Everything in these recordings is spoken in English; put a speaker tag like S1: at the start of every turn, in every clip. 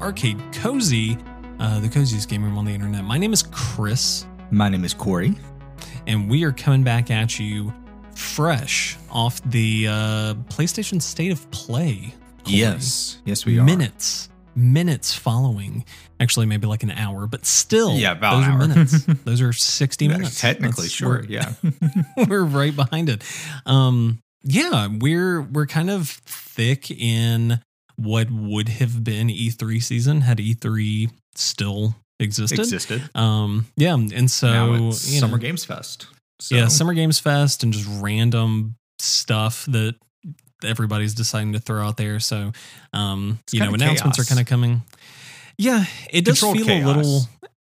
S1: welcome back to Arcade Cozy, uh, the coziest game room on the internet. My name is Chris,
S2: My name is Corey.
S1: and we are coming back at you fresh off the uh, PlayStation State of Play. Corey.
S2: Yes. Yes, we are.
S1: minutes, minutes following. Actually, maybe like an hour, but still,
S2: Yeah, about
S1: those
S2: an
S1: are minutes. Those are sixty
S2: Yeah,
S1: minutes.
S2: Technically,
S1: That's-
S2: sure.
S1: we're-
S2: Yeah.
S1: we're right behind it. Um, yeah, we're we're kind of thick in what would have been E3 season had E3 still existed.
S2: Existed.
S1: Um, yeah, and so
S2: now it's
S1: you
S2: Summer
S1: know,
S2: Games Fest. So,
S1: yeah, Summer Games Fest and just random stuff that everybody's deciding to throw out there. So, um,
S2: It's
S1: you know, announcements
S2: chaos.
S1: are kind of coming. Yeah, it does
S2: Controlled
S1: feel a little.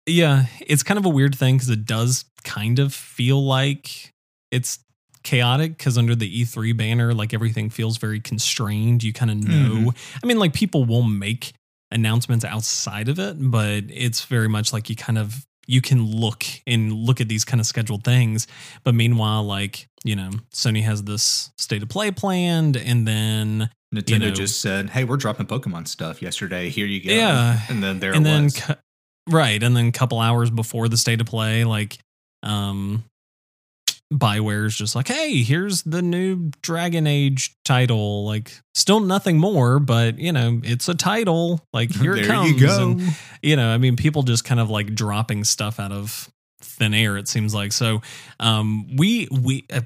S1: Yeah, it's kind of a weird thing because it does kind of feel like it's chaotic because under the E3 banner, like everything feels very constrained. You kind of know.
S2: Mm-hmm.
S1: I mean, like people will make announcements outside of it, but it's very much like you kind of you can look and look at these kind of scheduled things. But meanwhile, like you know, Sony has this state of play planned, and then
S2: Nintendo
S1: you know-
S2: just said, "Hey, we're dropping Pokemon stuff yesterday. Here you go."
S1: Yeah.
S2: and then there
S1: and
S2: it
S1: then
S2: was.
S1: cu- right and then a couple hours before the state of play like um Bioware's just like, hey, here's the new Dragon Age title. Like, still nothing more, but you know, it's a title. Like, here it comes.
S2: you go.
S1: And, you know, I mean, people just kind of like dropping stuff out of thin air. It seems like so. Um, we we uh,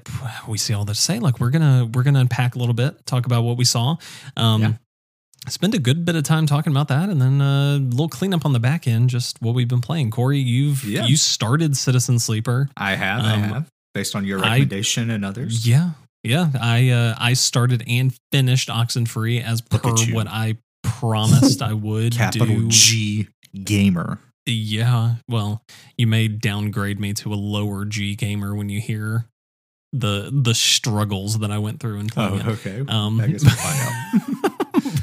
S1: we see all that to say. Like, we're gonna we're gonna unpack a little bit, talk about what we saw. Um,
S2: Yeah.
S1: Spend a good bit of time talking about that, and then uh, a little cleanup on the back end, just what we've been playing. Corey, you've
S2: Yeah.
S1: you started Citizen Sleeper.
S2: I have. I
S1: Um,
S2: have. Based on your
S1: I-
S2: recommendation and others.
S1: Yeah, yeah. I uh, I started and finished Oxenfree as
S2: Look
S1: per what I promised I would
S2: Capital
S1: do.
S2: G gamer.
S1: Yeah. Well, you may downgrade me to a lower G gamer when you hear the the struggles that I went through in playing it.
S2: okay.
S1: Um,
S2: I guess we'll find out.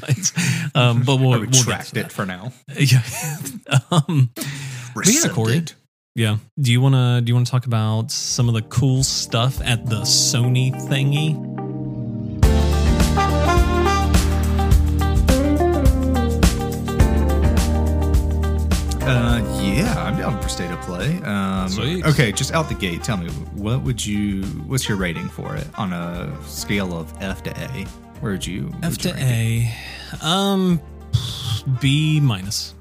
S1: but, um, but we'll,
S2: I
S1: we'll
S2: it for now.
S1: Yeah. um, yeah, Corey. Yeah. Do you wanna do you wanna talk about some of the cool stuff at the Sony thingy?
S2: Uh, yeah, I'm down for state of play. Um,
S1: Sweet.
S2: okay, just out the gate, tell me what would you? What's your rating for it on a scale of F to A? Where would you?
S1: F
S2: would you
S1: to A. Um B minus.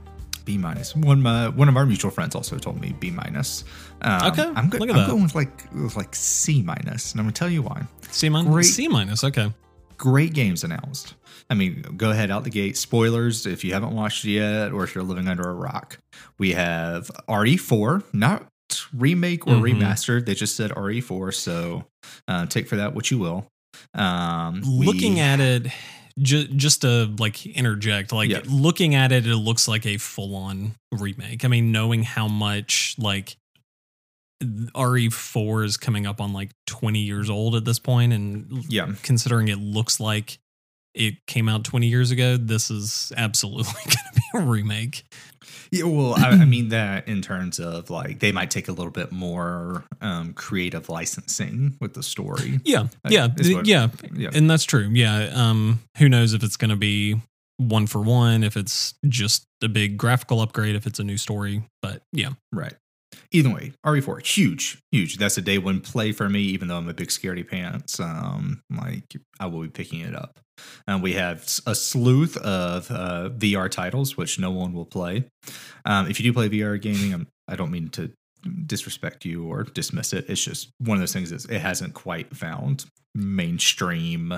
S2: B minus. One of my, one of our mutual friends also told me B minus. Um,
S1: Okay,
S2: I'm, go-
S1: look at
S2: I'm
S1: that.
S2: going with like with like C minus, and I'm gonna tell you why.
S1: C minus.
S2: Great.
S1: C minus. Okay.
S2: Great games announced. I mean, go ahead out the gate. Spoilers if you haven't watched it yet, or if you're living under a rock. We have RE4, not remake or
S1: Mhm.
S2: remastered. They just said RE4, so uh, take for that what you will. Um, we-
S1: looking at it ju- just to like interject like
S2: Yeah.
S1: looking at it it looks like a full-on remake i mean knowing how much like re4 is coming up on like 20 years old at this point and
S2: yeah,
S1: considering it looks like it came out 20 years ago this is absolutely going to be remake
S2: yeah. Well, I, I mean that in terms of like they might take a little bit more um, creative licensing with the story.
S1: yeah
S2: Uh,
S1: yeah
S2: what-
S1: yeah
S2: Yeah,
S1: and that's true yeah um who knows if it's going to be one for one if it's just a big graphical upgrade if it's a new story but yeah
S2: Right. Either way, RE4, huge, huge. That's a day one play for me, even though I'm a big scaredy pants. Um, like I will be picking it up. And we have a sleuth of uh, VR titles, which no one will play. Um, if you do play VR gaming, I'm, I don't mean to disrespect you or dismiss it. It's just one of those things that it hasn't quite found mainstream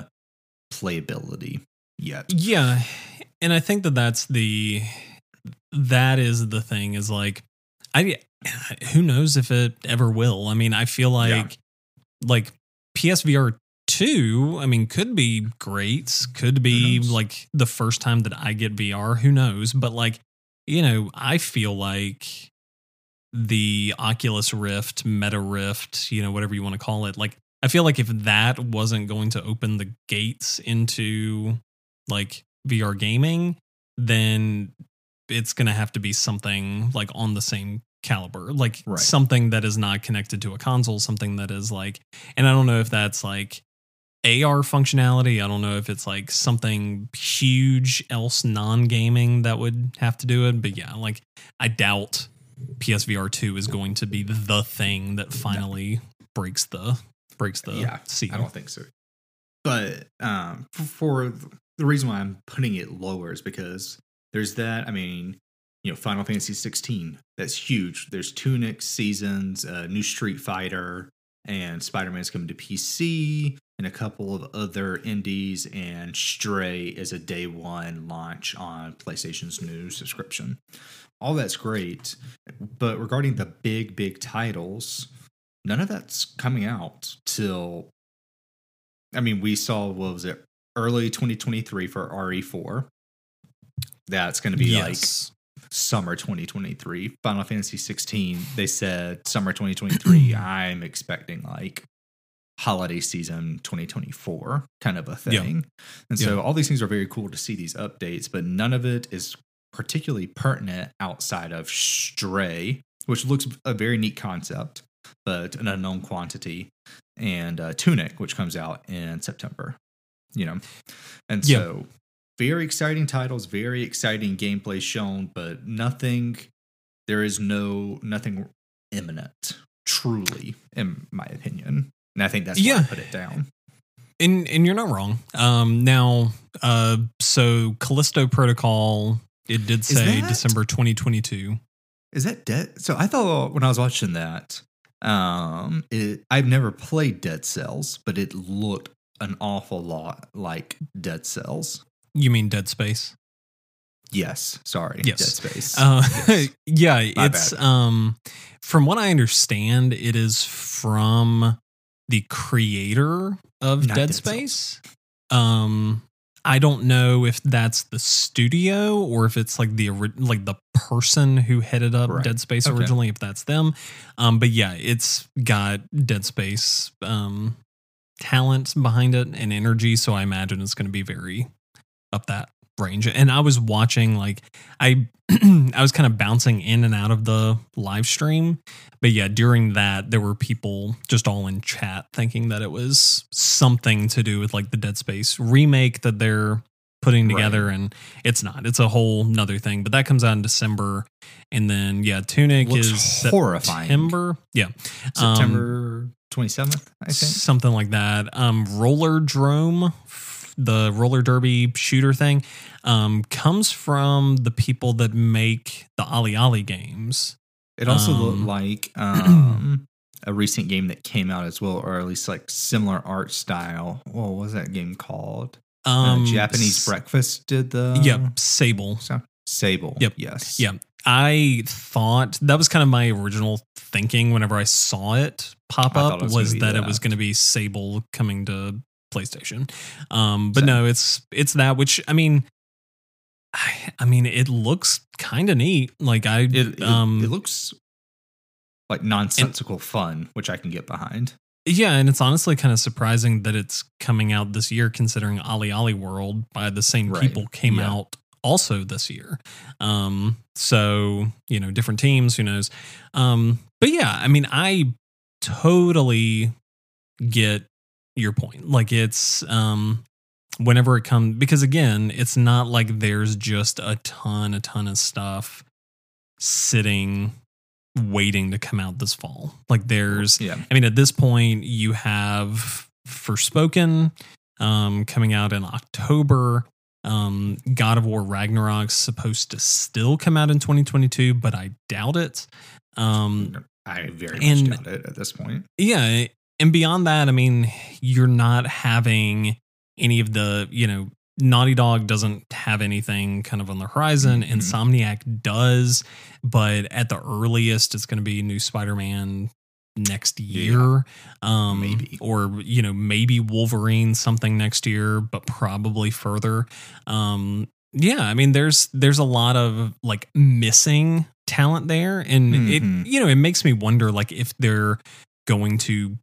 S2: playability yet.
S1: Yeah, and I think that that's the that is the thing is like I who knows if it ever will. I mean, I feel like
S2: Yeah.
S1: like PSVR 2, I mean, could be great, could be like the first time that I get VR, who knows, but like you know, I feel like the Oculus Rift, Meta Rift, you know, whatever you want to call it, like I feel like if that wasn't going to open the gates into like VR gaming, then it's going to have to be something like on the same caliber, like
S2: Right.
S1: something that is not connected to a console, something that is like, and I don't know if that's like AR functionality. I don't know if it's like something huge else non gaming that would have to do it. But yeah, like I doubt PSVR 2 is going to be the thing that finally breaks the breaks the
S2: yeah,
S1: seal.
S2: I don't think so. But um, for, for the reason why I'm putting it lower is because there's that. I mean, you know, Final Fantasy 16. That's huge. There's Tunic seasons, uh, new Street Fighter, and Spider Man's coming to PC, and a couple of other indies. And Stray is a day one launch on PlayStation's new subscription. All that's great, but regarding the big, big titles, none of that's coming out till. I mean, we saw what was it early 2023 for RE4. That's going to be
S1: Yes.
S2: Summer 2023. Final Fantasy 16, they said summer 2023. I'm expecting like holiday season 2024 kind of a
S1: Yeah.
S2: thing. And so
S1: Yeah.
S2: all these things are very cool to see these updates, but none of it is particularly pertinent outside of Stray, which looks a very neat concept, but an unknown quantity, and uh, Tunic, which comes out in September. You know, and
S1: Yeah.
S2: so very exciting titles, very exciting gameplay shown, but nothing. There is no nothing imminent, truly, in my opinion. And I think that's why I
S1: Yeah.
S2: put it down.
S1: And and you're not wrong. Um now uh so Callisto Protocol it did say
S2: that-
S1: December 2022.
S2: Is that dead? So I thought when I was watching that, um, it I've never played Dead Cells, but it looked an awful lot like Dead Cells.
S1: You mean Dead Space?
S2: Yes, sorry,
S1: Yes.
S2: Dead Space.
S1: Uh,
S2: Yes.
S1: yeah,
S2: My
S1: it's
S2: bad.
S1: um from what I understand, it is from the creator of Dead
S2: Dead
S1: Space. Um I don't know if that's the studio or if it's like the like the person who headed up
S2: Right.
S1: Dead Space
S2: Okay.
S1: originally if that's them. Um but yeah, it's got Dead Space um talent behind it and energy, so I imagine it's going to be very up that range. And I was watching like I I was kind of bouncing in and out of the live stream. But yeah, during that there were people just all in chat thinking that it was something to do with like the Dead Space remake that they're putting
S2: Right.
S1: together and it's not. It's a whole nother thing. But that comes out in December. And then yeah, Tunic
S2: Looks
S1: is
S2: horrifying.
S1: September. Yeah. Um,
S2: September twenty seventh, I think.
S1: Something like that. Um, Rollerdrome, the roller derby shooter thing, um, comes from the people that make the OlliOlli games.
S2: It also
S1: um,
S2: looked like um, a recent game that came out as well, or at least like similar art style. What was that game called?
S1: Um,
S2: uh, Japanese
S1: s-
S2: Breakfast did the
S1: Yep, Sable.
S2: So, Sable.
S1: Yep.
S2: Yes.
S1: Yeah. I thought that was kind of my original thinking whenever I saw it pop
S2: I
S1: up
S2: it was
S1: was,
S2: gonna
S1: that it was going to be Sable coming to PlayStation. Um, but no, it's it's that which I mean, I, I mean it looks kind of neat. Like I
S2: It, it,
S1: um
S2: it looks like nonsensical fun, which I can get behind.
S1: yeah, and it's honestly kind of surprising that it's coming out this year, considering OlliOlli World by the same
S2: Right.
S1: people came
S2: Yeah.
S1: out also this year. Um, so you know, different teams, who knows? Um, but yeah, I mean, I totally get your point. Like it's um whenever it comes because again, it's not like there's just a ton, a ton of stuff sitting waiting to come out this fall. Like there's
S2: Yeah.
S1: I mean, at this point, you have Forspoken um, coming out in October. Um, God of War Ragnarok's supposed to still come out in 2022, but I doubt it. Um,
S2: I very
S1: and-
S2: much doubt it at this point.
S1: yeah, and beyond that, I mean, you're not having any of the, you know, Naughty Dog doesn't have anything kind of on the horizon.
S2: Mhm.
S1: Insomniac does, but at the earliest, it's going to be new Spider-Man next year, um,
S2: Maybe.
S1: or you know, maybe Wolverine something next year, but probably further. Um, yeah, I mean, there's there's a lot of like missing talent there, and
S2: Mhm.
S1: it you know it makes me wonder like if they're going to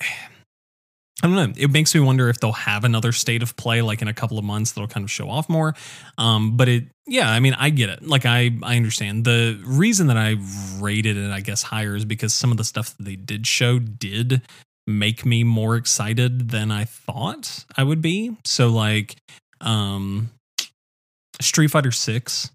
S1: I don't know. It makes me wonder if they'll have another state of play like in a couple of months that'll kind of show off more. Um, but it, yeah, I mean, I get it. Like I, I understand the reason that I rated it, I guess, higher is because some of the stuff that they did show did make me more excited than I thought I would be. So like um Street Fighter 6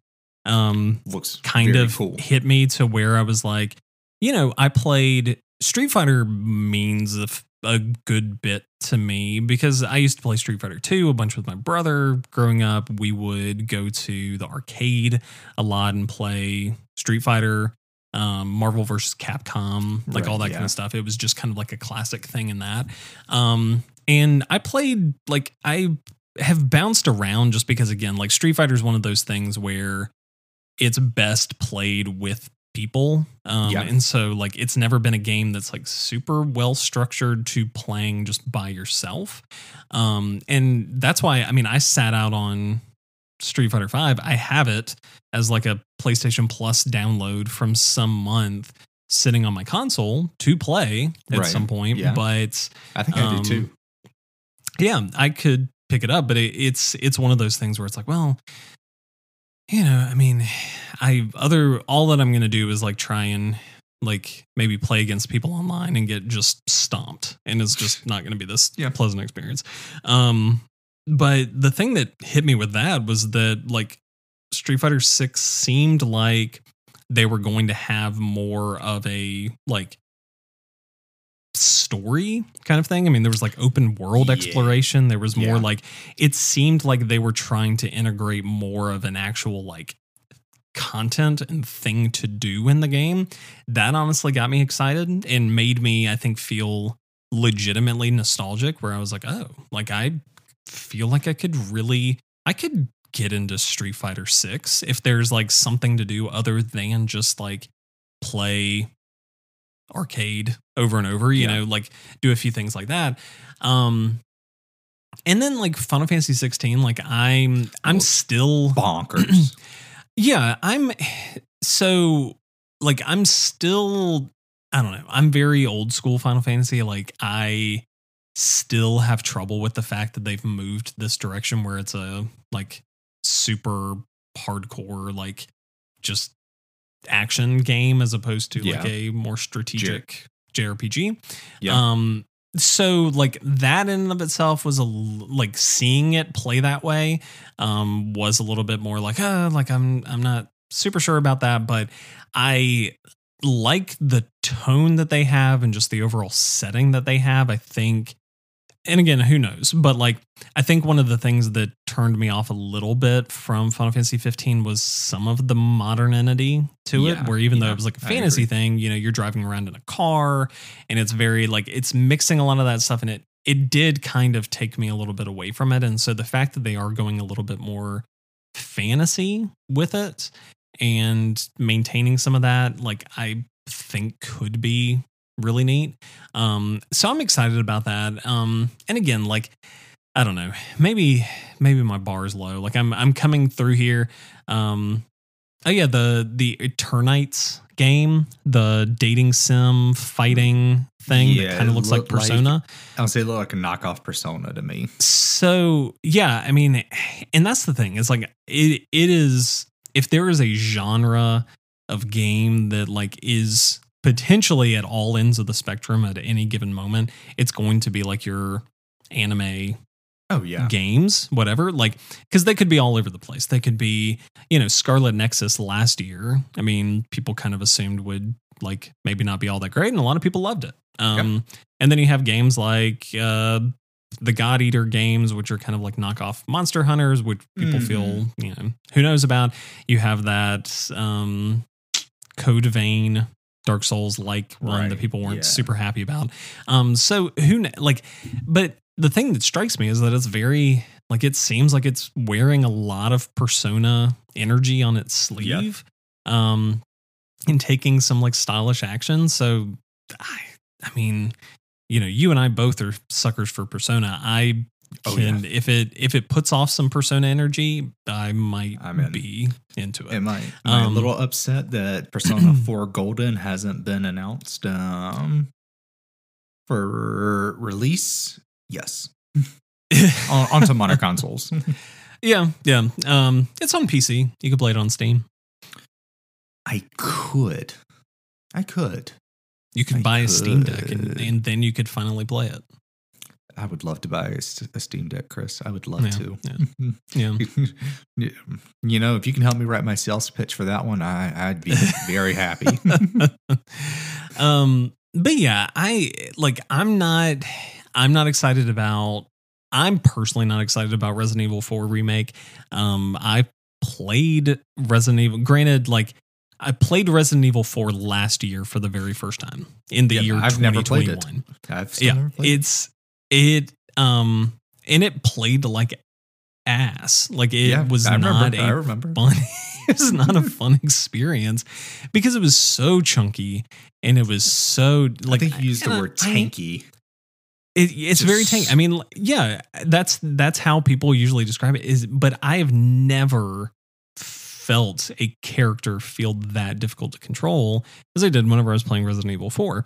S1: um
S2: Looks
S1: kind of
S2: cool.
S1: hit me to where I was like, you know, I played Street Fighter means a, f- a good bit to me because I used to play Street Fighter 2 a bunch with my brother growing up. We would go to the arcade a lot and play Street Fighter, um, Marvel versus Capcom, like
S2: Right,
S1: all that
S2: yeah.
S1: kind of stuff. It was just kind of like a classic thing in that. Um, and I played like I have bounced around just because again, like Street Fighter is one of those things where it's best played with people. Um,
S2: Yeah.
S1: And so, like, it's never been a game that's like super well structured to playing just by yourself. Um, and that's why, I mean, I sat out on Street Fighter 5. I have it as like a PlayStation Plus download from some month sitting on my console to play at
S2: Right.
S1: some point.
S2: Yeah.
S1: But
S2: I think I do too.
S1: yeah, I could pick it up, but it, it's it's one of those things where it's like, well, you know, I mean, I other all that I'm going to do is like try and like maybe play against people online and get just stomped, and it's just not going to be this
S2: Yeah.
S1: pleasant experience. Um, but the thing that hit me with that was that like Street Fighter Six seemed like they were going to have more of a like story kind of thing. I mean, there was like open world
S2: Yeah.
S1: exploration. There was more
S2: Yeah.
S1: like it seemed like they were trying to integrate more of an actual like content and thing to do in the game. That honestly got me excited and made me, I think, feel legitimately nostalgic where I was like, oh, like I feel like I could really I could get into Street Fighter 6 if there's like something to do other than just like play arcade over and over, you
S2: Yeah.
S1: know, like do a few things like that. Um and then like Final Fantasy 16, like I'm I'm still
S2: Bonkers.
S1: yeah, I'm so like I'm still I don't know. I'm very old school Final Fantasy. Like I still have trouble with the fact that they've moved this direction where it's a like super hardcore like just action game as opposed to like a more strategic JRPG.
S2: Yeah.
S1: Um so like that in and of itself was a like seeing it play that way um was a little bit more like uh like I'm I'm not super sure about that but I like the tone that they have and just the overall setting that they have I think and again who knows? But like I think one of the things that turned me off a little bit from Final Fantasy 15 was some of the modernity to it where even though it was like a fantasy thing you know you're driving around in a car and it's very like it's mixing a lot of that stuff and it it did kind of take me a little bit away from it. And so the fact that they are going a little bit more fantasy with it and maintaining some of that like i think could be really neat. Um so i'm excited about that. Um and again like i don't know maybe maybe my bar is low. Like i'm i'm coming through here. Um oh yeah the the Eternights game the dating sim fighting thing that kind of looks like
S2: like-
S1: persona.
S2: I would say it looked like a knockoff persona to me.
S1: so yeah, I mean, and that's the thing. It's like it it is if there is a genre of game that like is potentially at all ends of the spectrum at any given moment, it's going to be like your anime
S2: Oh yeah.
S1: games, whatever. Like, because they could be all over the place. They could be, you know, Scarlet Nexus last year. I mean, people kind of assumed would like maybe not be all that great, and a lot of people loved it. Um, and then you have games like uh, the God Eater games, which are kind of like knockoff Monster Hunters, which people
S2: Mhm.
S1: feel, you know, who knows about. You have that um, Code Vein. Dark Souls like one
S2: Right,
S1: that people weren't
S2: yeah.
S1: super happy about. Um, so who kn- like, but the thing that strikes me is that it's very like it seems like it's wearing a lot of persona energy on its sleeve um and taking some like stylish action so i i mean you know you and i both are suckers for persona i
S2: Oh,
S1: can if it if it puts off some persona energy i might
S2: I'm in.
S1: be into it
S2: Am I, am I a
S1: Um,
S2: little upset that Persona 4 Golden hasn't been announced um, for release? Yes. On, onto modern consoles.
S1: yeah yeah um it's on pc you can play it on steam
S2: I could. I could.
S1: You could
S2: I
S1: buy a Steam Deck and, and then you could finally play it.
S2: I would love to buy a Steam Deck, Chris. I would love
S1: Yeah,
S2: to.
S1: Yeah.
S2: Yeah. you know, if you can help me write my sales pitch for that one, I, I'd be very happy.
S1: um but yeah i like i'm not i'm not excited about i'm personally not excited about resident evil 4 remake um i played resident evil granted like i played resident evil 4 last year for the very first time in the
S2: Yeah,
S1: year
S2: I've never played it.
S1: 2021
S2: I've
S1: yeah
S2: never played it.
S1: it's it um and it played like ass like it
S2: Yeah,
S1: was
S2: I
S1: not
S2: remember.
S1: a
S2: I remember.
S1: fun. it was not a fun experience because it was so chunky and it was so like
S2: I think you used the
S1: and I-
S2: word
S1: I-
S2: tanky.
S1: it, it's very tanky. I mean, yeah, that's that's how people usually describe it. Is but I have never felt a character feel that difficult to control as I did whenever I was playing Resident Evil Four,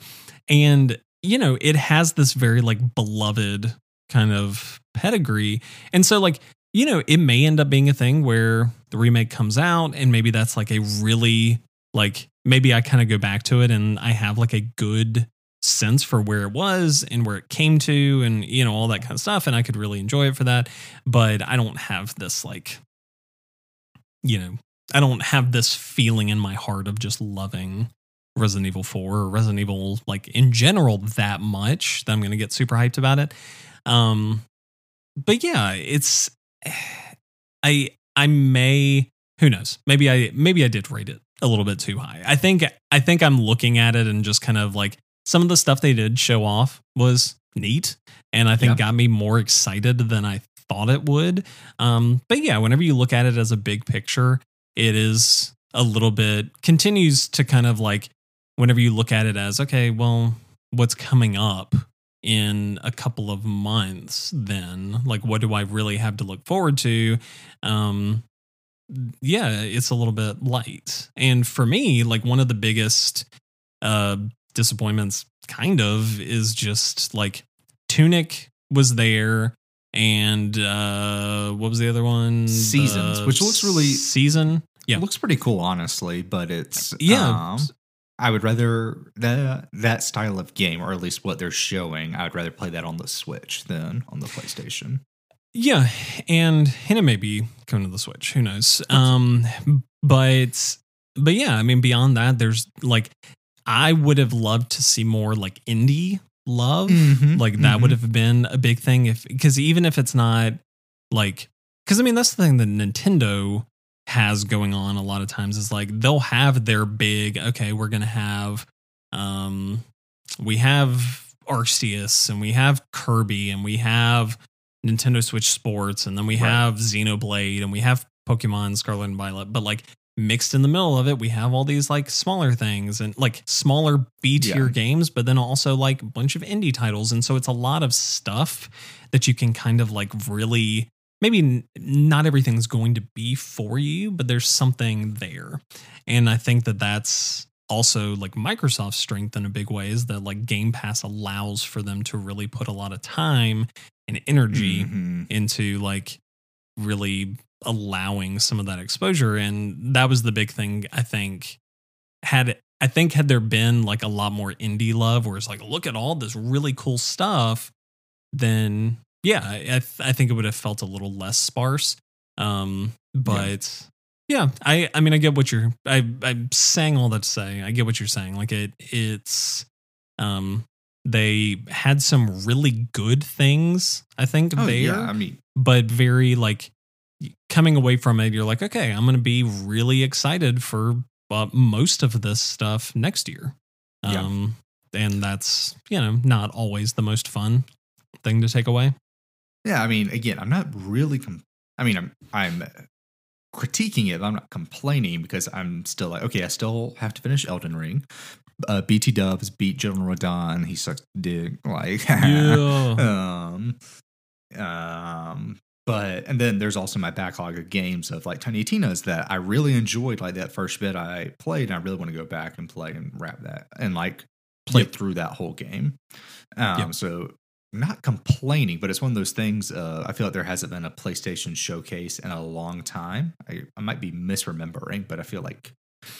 S1: and you know it has this very like beloved kind of pedigree, and so like you know it may end up being a thing where the remake comes out and maybe that's like a really like maybe I kind of go back to it and I have like a good sense for where it was and where it came to and you know all that kind of stuff and I could really enjoy it for that. But I don't have this like you know I don't have this feeling in my heart of just loving Resident Evil 4 or Resident Evil like in general that much that I'm going to get super hyped about it um but yeah it's I I may who knows maybe I maybe I did rate it a little bit too high I think I think I'm looking at it and just kind of like some of the stuff they did show off was neat and I think
S2: Yeah.
S1: got me more excited than I thought it would. Um, but yeah, whenever you look at it as a big picture, it is a little bit continues to kind of like whenever you look at it as okay, well, what's coming up in a couple of months then? Like what do i really have to look forward to? Um yeah it's a little bit light. And for me like one of the biggest uh disappointments kind of is just like tunic was there and uh what was the other one?
S2: Seasons,
S1: The
S2: which looks really-
S1: season? Yeah.
S2: It looks pretty cool, honestly, but it's
S1: Yeah.
S2: um, I would rather that that style of game, or at least what they're showing. I would rather play that on the Switch than on the PlayStation.
S1: Yeah, and and it may be coming to the Switch. Who knows? Um, but but yeah, I mean, beyond that, there's like I would have loved to see more like indie love.
S2: Mhm,
S1: Like that
S2: mhm.
S1: would have been a big thing if because even if it's not like because I mean that's the thing that Nintendo has going on a lot of times is like they'll have their big okay we're gonna have um we have Arceus and we have Kirby and we have Nintendo Switch Sports and then we
S2: Right.
S1: have Xenoblade and we have Pokemon Scarlet and Violet but like mixed in the middle of it we have all these like smaller things and like smaller B tier
S2: Yeah.
S1: games but then also like a bunch of indie titles and so it's a lot of stuff that you can kind of like really maybe not everything's going to be for you but there's something there. And I think that that's also like Microsoft's strength in a big way is that like Game Pass allows for them to really put a lot of time and energy
S2: Mhm.
S1: into like really allowing some of that exposure. And that was the big thing i think. Had i think had there been like a lot more indie love where it's like look at all this really cool stuff then yeah i, I th- I think it would have felt a little less sparse um but yeah, i i mean i get what you're i i'm saying all that to say i get what you're saying like it it's um they had some really good things i think
S2: Oh,
S1: there
S2: yeah, I mean,
S1: but very like coming away from it, you're like, okay, I'm going to be really excited for uh, most of this stuff next year.
S2: Yeah.
S1: Um, and that's, you know, not always the most fun thing to take away.
S2: Yeah, I mean, again, I'm not really. Com- I mean, I'm I'm critiquing it. But I'm not complaining because I'm still like, okay, I still have to finish Elden Ring. Uh, BT Dubs beat General Radahn. He sucks dick. Like,
S1: Yeah.
S2: um, um, but and then there's also my backlog of games of like Tiny Tina's that I really enjoyed. Like that first bit I played, and I really want to go back and play and wrap that and like play
S1: Yep.
S2: through that whole game. Um,
S1: Yep.
S2: so not complaining, but it's one of those things. Uh, I feel like there hasn't been a PlayStation showcase in a long time. I, I might be misremembering, but I feel like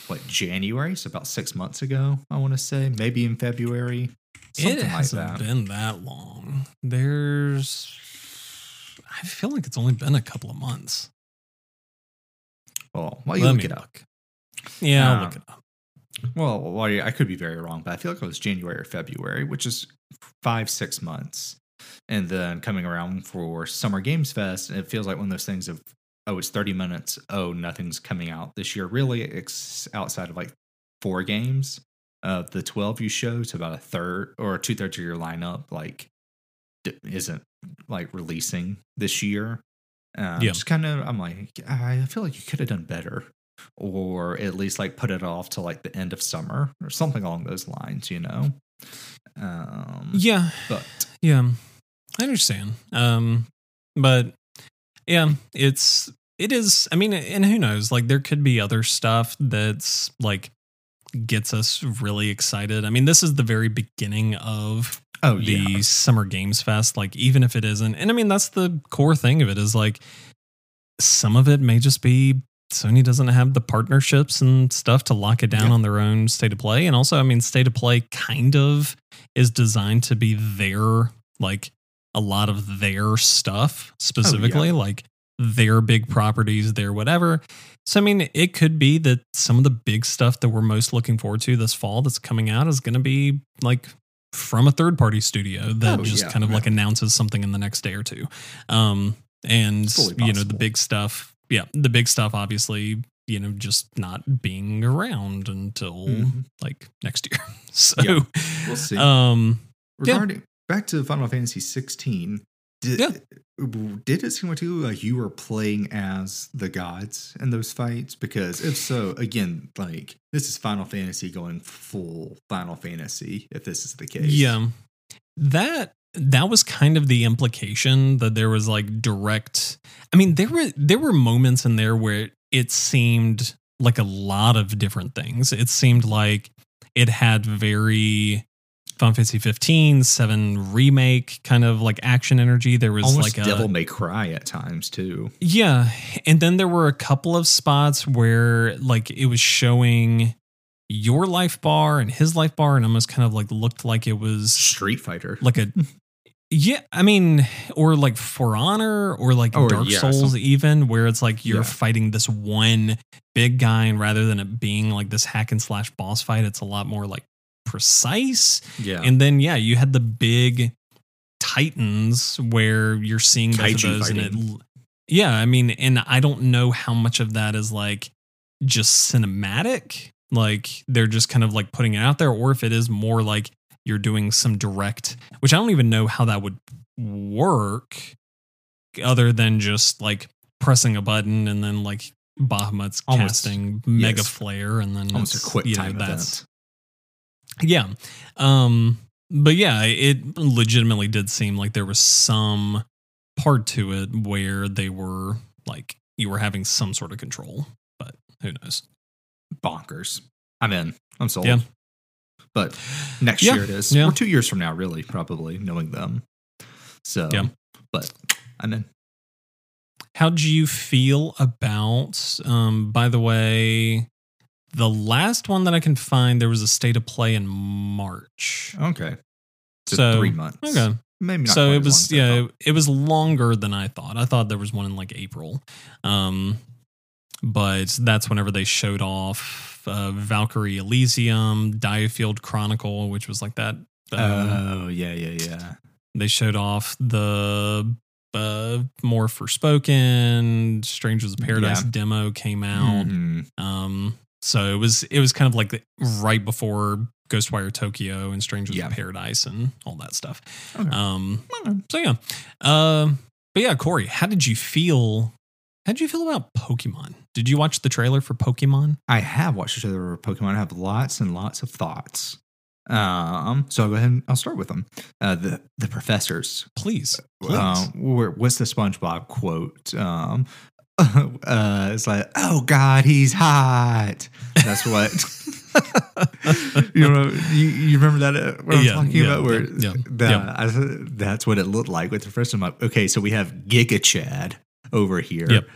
S2: what January, so about six months ago. I want to say maybe in February. Something
S1: it hasn't
S2: that.
S1: been that long. There's, I feel like it's only been a couple of months.
S2: Well, while you
S1: Let
S2: look
S1: me
S2: it up.
S1: look. Yeah, I'll
S2: Um,
S1: look it up.
S2: Well, you- I could be very wrong, but I feel like it was January or February, which is five six months, and then coming around for Summer Games Fest, it feels like one of those things of oh, it's thirty minutes. Oh, nothing's coming out this year. Really, ex- outside of like four games of the twelve you showed, so about a third or two thirds of your lineup like d- isn't like releasing this year. Um,
S1: Yeah.
S2: Just kind of, I'm like, I feel like you could have done better, or at least like put it off to like the end of summer or something along those lines, you know. Um,
S1: Yeah,
S2: but
S1: yeah, I understand. Um, but yeah, it's it is. I mean, and who knows? Like, there could be other stuff that's like gets us really excited. I mean, this is the very beginning of
S2: oh
S1: the
S2: yeah,
S1: Summer Games Fest, like even if it isn't, and I mean that's the core thing of it is like some of it may just be Sony doesn't have the partnerships and stuff to lock it down
S2: Yeah.
S1: on their own state of play, and also I mean state of play kind of is designed to be their like a lot of their stuff specifically like their big properties, their whatever. So I mean, it could be that some of the big stuff that we're most looking forward to this fall that's coming out is going to be like from a third party studio that
S2: Oh,
S1: just
S2: yeah,
S1: kind of like announces something in the next day or two. Um, and you know the big stuff, yeah, the big stuff obviously you know just not being around until
S2: Mhm.
S1: like next year. So
S2: Yeah, we'll see.
S1: Um, yeah.
S2: regarding back to Final Fantasy 16. Did,
S1: Yeah.
S2: did it seem to you like you were playing as the gods in those fights? Because if so, again, like this is Final Fantasy going full Final Fantasy. If this is the case,
S1: Yeah. That that was kind of the implication that there was like direct I mean there were there were moments in there where it seemed like a lot of different things. It seemed like it had very Final Fantasy 15, 7 remake kind of like action energy. There was
S2: almost
S1: like a
S2: Devil May Cry at times too.
S1: yeah, and then there were a couple of spots where like it was showing your life bar and his life bar and almost kind of like looked like it was
S2: Street Fighter,
S1: like a yeah i mean or like for honor or like
S2: Or,
S1: dark
S2: yeah,
S1: souls
S2: some-
S1: even where it's like you're
S2: Yeah.
S1: fighting this one big guy and rather than it being like this hack and slash boss fight it's a lot more like precise.
S2: Yeah,
S1: and then yeah you had the big titans where you're seeing both of those and it yeah i mean and i don't know how much of that is like just cinematic like they're just kind of like putting it out there or if it is more like you're doing some direct which i don't even know how that would work other than just like pressing a button and then like Bahamut's
S2: Almost-
S1: casting mega
S2: yes.
S1: flare and then
S2: almost a quick
S1: you know,
S2: time
S1: that's
S2: event.
S1: yeah. Um but yeah, it legitimately did seem like there was some part to it where they were like you were having some sort of control, but who knows.
S2: Bonkers. I'm in. I'm sold.
S1: Yeah.
S2: But next
S1: Yeah,
S2: year it is.
S1: yeah.
S2: Or two years from now, really, probably knowing them. So,
S1: Yeah.
S2: but I'm in.
S1: How do you feel about um by the way the last one that I can find there was a state of play in March.
S2: Okay. So,
S1: So,
S2: three months.
S1: Okay.
S2: Maybe not.
S1: so it
S2: as
S1: was yeah
S2: thought.
S1: it was longer than i thought i thought there was one in like april um but that's whenever they showed off uh, valkyrie elysium diofield chronicle which was like that um,
S2: Oh yeah, yeah, yeah.
S1: they showed off the uh more forspoken strangers of paradise
S2: Yeah.
S1: demo came out
S2: Mhm.
S1: um so it was it was kind of like right before ghostwire tokyo and strangers
S2: Yeah.
S1: of paradise and all that stuff
S2: Okay.
S1: um
S2: Okay.
S1: so yeah, um, but yeah, Corey, how did you feel? How did you feel about Pokemon? Did you watch the trailer for Pokemon?
S2: I have watched the trailer for Pokemon. I have lots and lots of thoughts. Um, so I'll go ahead and I'll start with them. Uh, the the professors.
S1: Please, please.
S2: Uh, what's the SpongeBob quote? Um, uh, it's like, oh God, he's hot. That's what. you know, you, you remember that? uh, What I'm
S1: Yeah,
S2: talking
S1: yeah,
S2: about? Where
S1: yeah, yeah,
S2: that,
S1: yeah.
S2: I, that's what it looked like with the first one. Like, okay, so we have Giga Chad over here.
S1: Yep.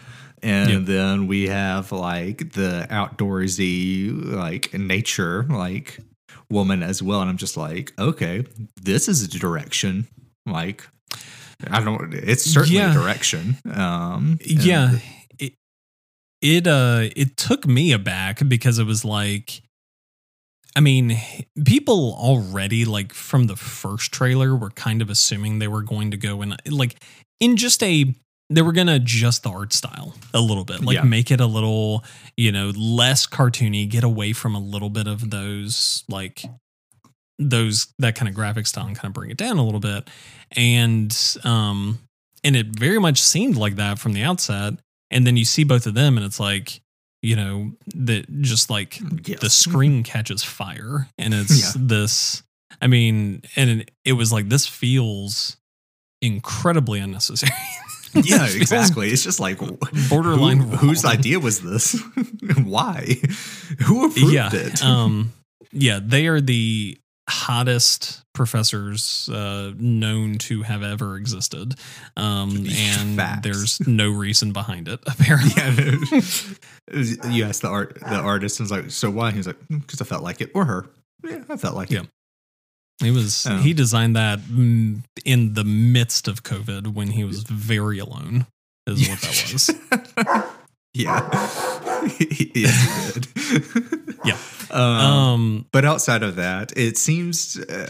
S2: and
S1: Yep.
S2: then we have like the outdoorsy like nature like woman as well and i'm just like okay this is a direction like i don't it's certainly
S1: Yeah.
S2: a direction um
S1: yeah it, it uh it took me aback because it was like i mean people already like from the first trailer were kind of assuming they were going to go in like in just a they were going to adjust the art style a little bit like
S2: Yeah.
S1: make it a little you know less cartoony get away from a little bit of those like those that kind of graphic style and kind of bring it down a little bit and um and it very much seemed like that from the outset and then you see both of them and it's like you know that just like
S2: Yes.
S1: the screen catches fire and it's
S2: Yeah.
S1: this i mean and it, it was like this feels incredibly unnecessary
S2: yeah exactly. It's just like
S1: borderline
S2: who- whose idea was this? Why? Who approved
S1: yeah
S2: it?
S1: um yeah they are the hottest professors uh known to have ever existed. Um and
S2: Facts.
S1: there's no reason behind it apparently.
S2: Yeah you asked the art the artist and was like so why? He's like because i felt like it or her. Yeah i felt like
S1: Yeah.
S2: it
S1: He was
S2: Oh.
S1: he designed that in the midst of COVID when he was very alone. Is what that was.
S2: yeah yes, he did
S1: Yeah.
S2: um,
S1: Um,
S2: but outside of that it seems uh,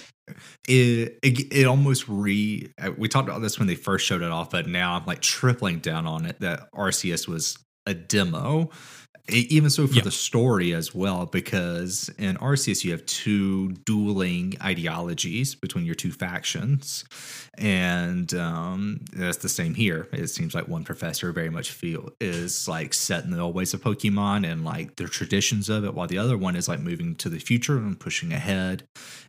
S2: it, it it almost re uh, we talked about this when they first showed it off but now i'm like tripling down on it that Arceus was a demo even so for
S1: Yeah.
S2: the story as well because in Arceus you have two dueling ideologies between your two factions and um that's the same here it seems like one professor very much feel is like set in the old ways of pokemon and like the traditions of it while the other one is like moving to the future and pushing ahead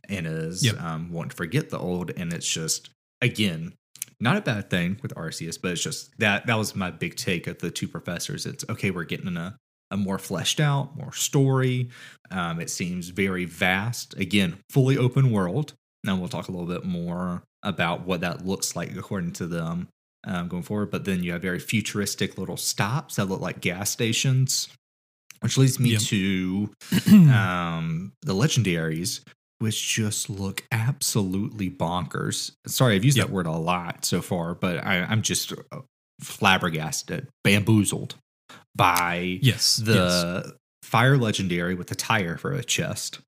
S2: and is
S1: Yep.
S2: um wanting to forget the old and it's just again not a bad thing with Arceus, but it's just that that was my big take of the two professors. It's okay, we're getting a, a more fleshed out, more story. Um, it seems very vast. Again, fully open world. Now we'll talk a little bit more about what that looks like according to them um, going forward. But then you have very futuristic little stops that look like gas stations, which leads me
S1: Yep.
S2: to um, the legendaries, which just look absolutely bonkers. Sorry, I've used
S1: Yep.
S2: that word a lot so far, but I, I'm just flabbergasted, bamboozled by
S1: yes. yes.
S2: the fire legendary with the tire for a chest.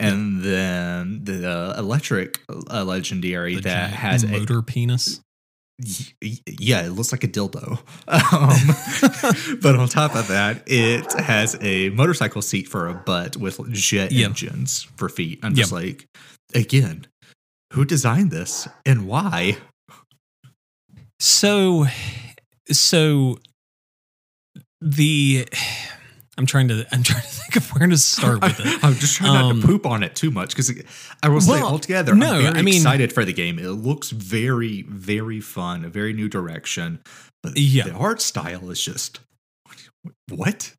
S2: And then the electric uh, legendary
S1: The
S2: that has a
S1: motor penis.
S2: Y- yeah, it looks like a dildo. Um, but on top of that, it has a motorcycle seat for a butt with jet
S1: Yep.
S2: engines for feet. I'm
S1: Yep.
S2: just like, again, who designed this and why?
S1: So, so the I'm trying to I'm trying to think of where to start with it.
S2: I'm just trying not
S1: Um,
S2: to poop on it too much because I will say
S1: Well,
S2: altogether,
S1: no,
S2: I'm very
S1: I mean-
S2: excited for the game. It looks very, very fun, a very new direction. But
S1: Yeah.
S2: the art style is just what?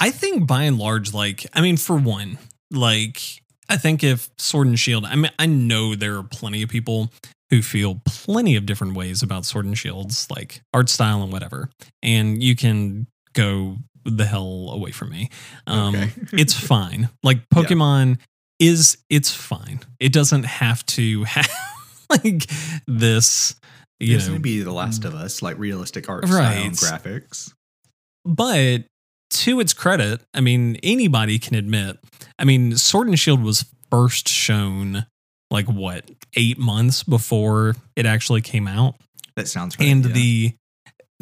S1: I think by and large, like, I mean, for one, like, I think if Sword and Shield, I mean, I know there are plenty of people who feel plenty of different ways about Sword and Shield's like art style and whatever. And you can go the hell away from me. Um,
S2: Okay.
S1: it's fine. Like,
S2: Yeah.
S1: Pokemon is, it's fine. It doesn't have to have like this, you
S2: It's
S1: know,
S2: be The Last of Us, like realistic art style and graphics.
S1: But to its credit, I mean, anybody can admit, I mean, Sword and Shield was first shown like what, eight months before it actually came out.
S2: That sounds right.
S1: and
S2: yeah.
S1: the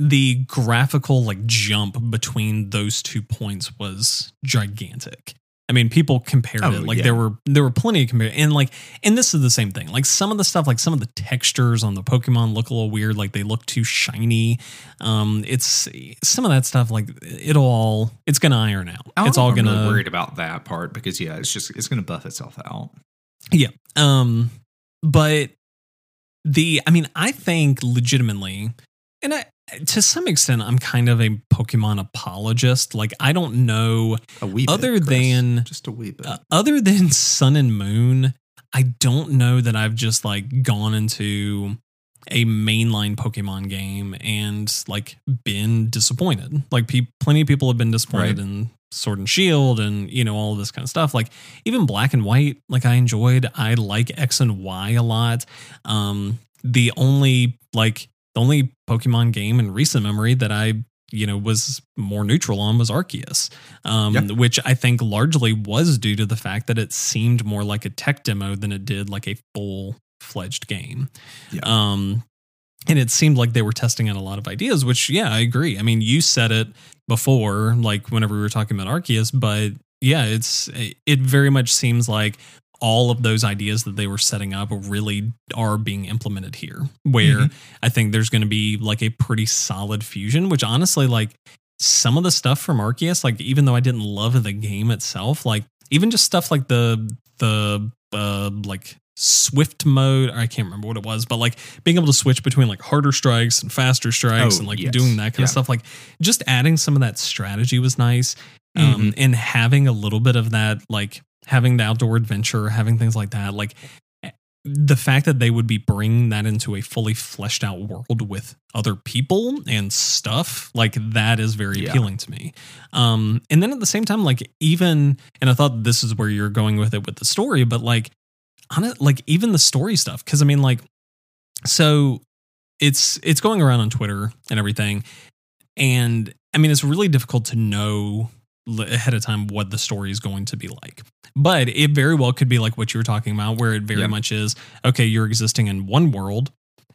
S1: the graphical like jump between those two points was gigantic. I mean, people compared
S2: Oh,
S1: it like
S2: yeah.
S1: there were there were plenty of compare and like and this is the same thing. Like some of the stuff, like some of the textures on the Pokemon look a little weird. Like they look too shiny. Um, it's some of that stuff. Like it'll all it's gonna iron out.
S2: I
S1: It's all
S2: I'm
S1: gonna
S2: really worried about that part because yeah, it's just it's to buff itself out. Yeah.
S1: Um, but the, I mean, I think legitimately, and I, to some extent, I'm kind of a Pokemon apologist. Like, I don't know,
S2: A wee bit,
S1: Other
S2: Chris.
S1: than-
S2: just a wee bit.
S1: uh, other than Sun and Moon, I don't know that I've just like gone into a mainline Pokemon game and like been disappointed. Like pe- plenty of people have been disappointed
S2: Right.
S1: in Sword and Shield and you know all of this kind of stuff. Like even Black and White, like I enjoyed. I like X and Y a lot. Um, the only like the only Pokemon game in recent memory that I you know was more neutral on was Arceus, um,
S2: Yeah.
S1: which I think largely was due to the fact that it seemed more like a tech demo than it did like a full fledged game.
S2: Yeah.
S1: Um, and it seemed like they were testing out a lot of ideas, which yeah, I agree. I mean, you said it before, like whenever we were talking about Arceus, but yeah, it's it very much seems like all of those ideas that they were setting up really are being implemented here. Where
S2: Mhm.
S1: I think there's going to be like a pretty solid fusion, which honestly, like some of the stuff from Arceus, like even though I didn't love the game itself, like even just stuff like the the uh like swift mode i can't remember what it was but like being able to switch between like harder strikes and faster strikes
S2: Oh,
S1: and like
S2: yes.
S1: doing that kind
S2: Yeah.
S1: of stuff like just adding some of that strategy was nice um
S2: Mhm.
S1: and having a little bit of that like having the outdoor adventure having things like that like the fact that they would be bringing that into a fully fleshed out world with other people and stuff like that is very
S2: Yeah.
S1: appealing to me um and then at the same time like even and i thought this is where you're going with it with the story but like on it like even the story stuff because i mean like so it's it's going around on twitter and everything and i mean it's really difficult to know ahead of time what the story is going to be like but it very well could be like what you were talking about where it very
S2: Yeah.
S1: much is okay you're existing in one world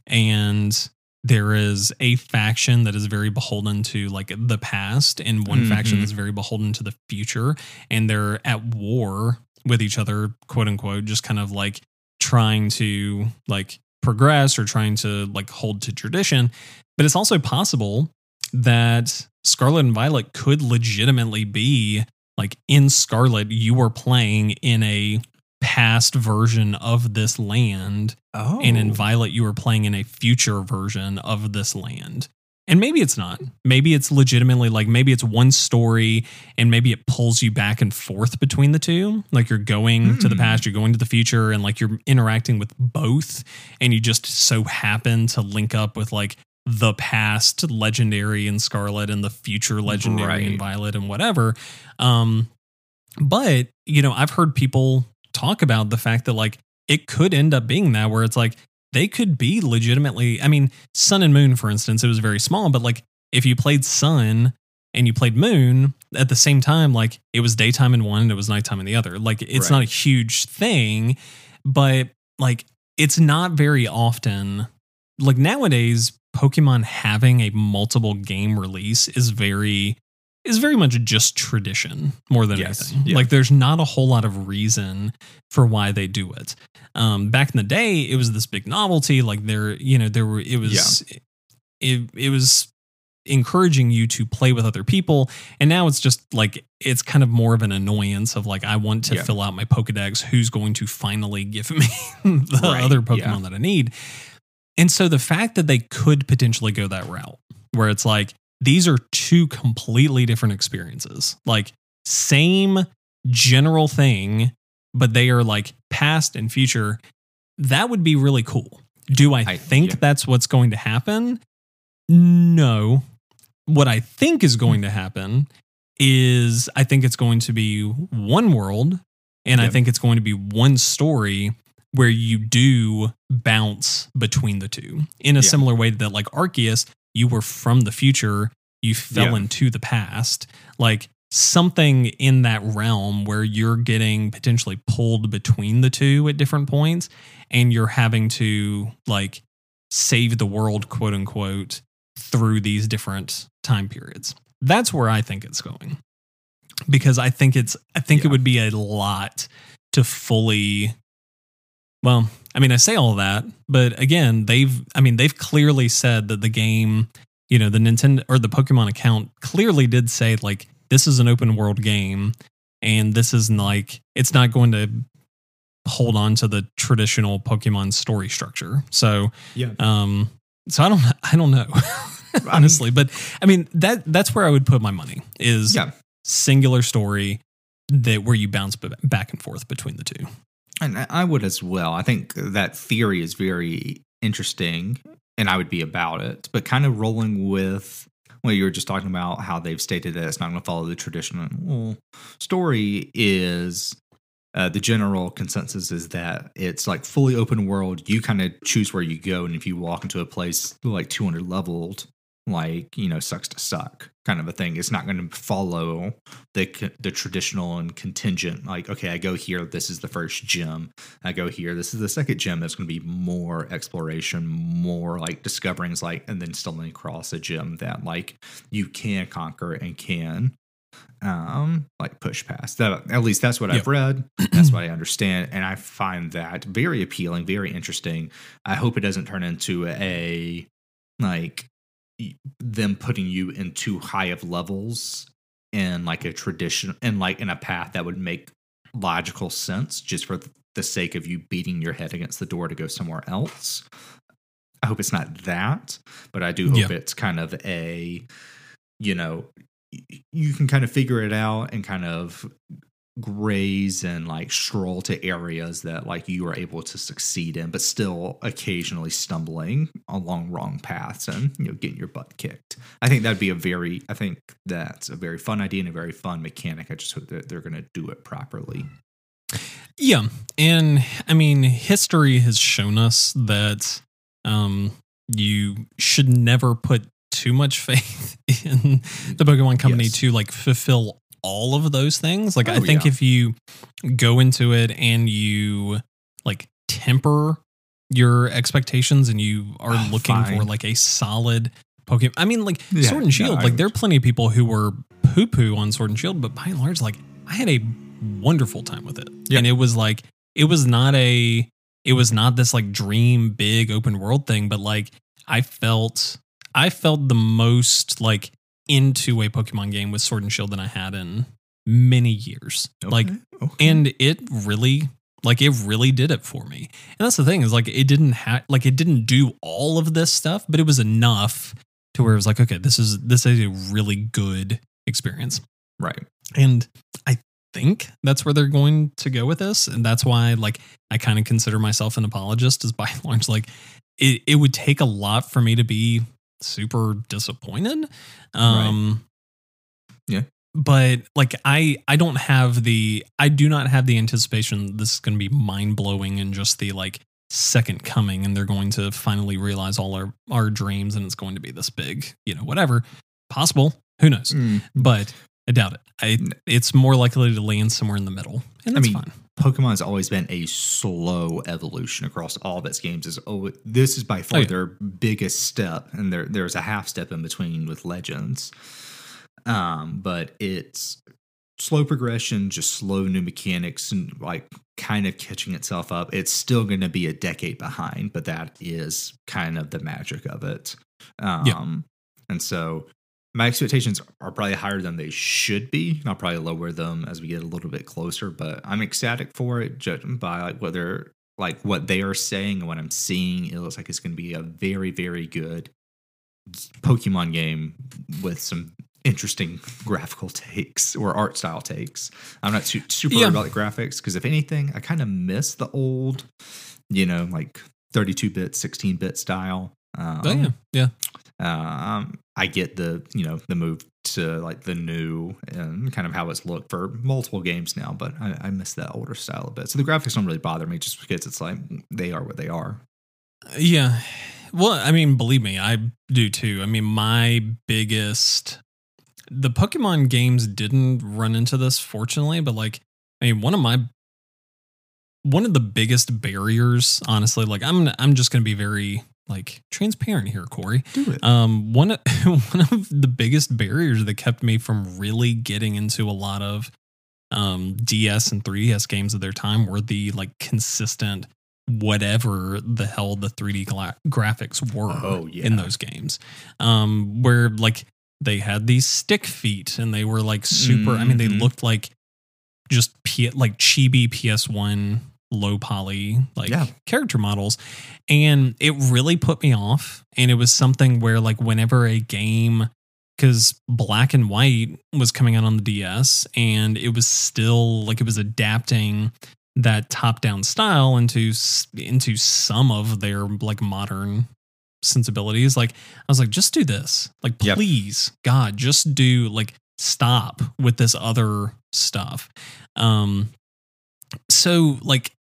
S1: and there is a faction that is very beholden to like the past and one faction
S2: Mhm.
S1: that's very beholden to the future and they're at war with each other quote unquote just kind of like trying to like progress or trying to like hold to tradition but it's also possible that scarlet and violet could legitimately be like in scarlet you are playing in a past version of this land
S2: Oh,
S1: and in Violet you were playing in a future version of this land. And maybe it's not. Maybe it's legitimately like maybe it's one story and maybe it pulls you back and forth between the two. Like you're going to the
S2: Hmm.
S1: past, you're going to the future, and like you're interacting with both. And you just so happen to link up with like the past legendary in Scarlet and the future legendary in Violet and whatever. Um, but, you know, I've heard people talk about the fact that like it could end up being that where it's like they could be legitimately I mean, Sun and Moon, for instance, it was very small, but like if you played Sun and you played Moon at the same time, like it was daytime in one and it was nighttime in the other. Like it's
S2: Right.
S1: not a huge thing, but like it's not very often like nowadays Pokemon having a multiple game release is very is very much just tradition more than
S2: Yes.
S1: anything.
S2: Yeah.
S1: Like there's not a whole lot of reason for why they do it. Um, back in the day, it was this big novelty. Like there, you know, there were it was it it was encouraging you to play with other people and now it's just like it's kind of more of an annoyance of like i want to
S2: Yeah.
S1: fill out my pokedex who's going to finally give me the
S2: Right,
S1: other pokemon
S2: yeah.
S1: that i need and so the fact that they could potentially go that route where it's like these are two completely different experiences. Like same general thing but they are like past and future. That would be really cool. Do i,
S2: I-
S1: think
S2: yeah.
S1: that's what's going to happen? No. What i think is going to happen is i think it's going to be one world and i think it's going to be one story where you do bounce between the two in a
S2: Yeah.
S1: similar way that like arceus you were from the future you fell
S2: Yeah.
S1: into the past like something in that realm where you're getting potentially pulled between the two at different points and you're having to like save the world quote unquote through these different time periods that's where i think it's going because i think it's i think it would be a lot to fully well i mean i say all that but again they've i mean they've clearly said that the game you know the nintendo or the pokemon account clearly did say like this is an open world game and this is like it's not going to hold on to the traditional pokemon story structure so
S2: yeah.
S1: um so i don't i don't know honestly but i mean that that's where i would put my money is
S2: Yeah.
S1: singular story that where you bounce back and forth between the two
S2: And I- would as well. I think that theory is very interesting. and I would be about it. But kind of rolling with well, you were just talking about how they've stated that it's not going to follow the traditional story is uh, the general consensus is that it's like fully open world. You kind of choose where you go, and if you walk into a place like 200 leveled, like you know, sucks to suck kind of a thing. It's not going to follow the the traditional and contingent. Like, okay, I go here. This is the first gym. I go here. This is the second gym. That's going to be more exploration, more like discoverings, like, and then stumbling across a gym that like you can conquer and can um like push past that at least that's what yep. i've read that's what i understand and i find that very appealing very interesting i hope it doesn't turn into a like them putting you in too high of levels in like a tradition and like in a path that would make logical sense just for the sake of you beating your head against the door to go somewhere else i hope it's not that but i do hope yeah. it's kind of a you know you can kind of figure it out and kind of graze and like stroll to areas that like you are able to succeed in but still occasionally stumbling along wrong paths and you know getting your butt kicked. I think that'd be a very i think that's a very fun idea and a very fun mechanic. I just hope that they're going to do it properly.
S1: Yeah and i mean history has shown us that um you should never put too much faith in the Pokemon Company yes. to like fulfill all of those things. Like, oh, I think yeah. if you go into it and you like temper your expectations and you are oh, looking fine. for like a solid Pokemon, I mean, like yeah, Sword and Shield, no, like there are plenty of people who were poo poo on Sword and Shield, but by and large, like I had a wonderful time with it. Yep. And it was like, it was not a, it was not this like dream big open world thing, but like I felt I felt the most like into a Pokemon game with Sword and Shield than I had in many years. Okay, like, okay. and it really, like, it really did it for me. And that's the thing is, like, it didn't have, like, it didn't do all of this stuff, but it was enough to where it was like, okay, this is this is a really good experience,
S2: right?
S1: And I think that's where they're going to go with this, and that's why, like, I kind of consider myself an apologist, as by and large, like, it it would take a lot for me to be super disappointed. Um,
S2: right. Yeah.
S1: But like I I don't have the I do not have the anticipation this is going to be mind blowing and just the like second coming and they're going to finally realize all our our dreams and it's going to be this big you know whatever possible who knows mm. but I doubt it I it's more likely to land somewhere in the middle and that's I mean, fine
S2: Pokemon has always been a slow evolution across all of its games. Is oh, this is by far oh, yeah. their biggest step, and there there's a half step in between with Legends. Um, but it's slow progression, just slow new mechanics, and like kind of catching itself up. It's still going to be a decade behind, but that is kind of the magic of it. Um, yeah. and so my expectations are probably higher than they should be. I'll probably lower them as we get a little bit closer, but I'm ecstatic for it judging by like whether like what they are saying and what I'm seeing. It looks like it's going to be a very, very good Pokemon game with some interesting graphical takes or art style takes. I'm not too, super yeah. about the graphics because if anything, I kind of miss the old, you know, like 32 bit, 16 bit style.
S1: Um, oh yeah, yeah.
S2: Um, I get the you know the move to like the new and kind of how it's looked for multiple games now, but I, I miss that older style a bit. So the graphics don't really bother me just because it's like they are what they are.
S1: Yeah. Well, I mean, believe me, I do too. I mean, my biggest the Pokemon games didn't run into this fortunately, but like I mean, one of my one of the biggest barriers, honestly, like I'm I'm just going to be very like transparent here, Corey.
S2: Do it.
S1: Um, one one of the biggest barriers that kept me from really getting into a lot of um DS and 3DS games of their time were the like consistent whatever the hell the 3D gra- graphics were oh, yeah. in those games. Um, where like they had these stick feet and they were like super. Mm-hmm. I mean, they mm-hmm. looked like just P- like chibi PS1 low poly like yeah. character models and it really put me off and it was something where like whenever a game because black and white was coming out on the ds and it was still like it was adapting that top down style into into some of their like modern sensibilities. Like I was like, just do this. Like
S2: Yep.
S1: please, God, just do like stop with this other stuff. Um so like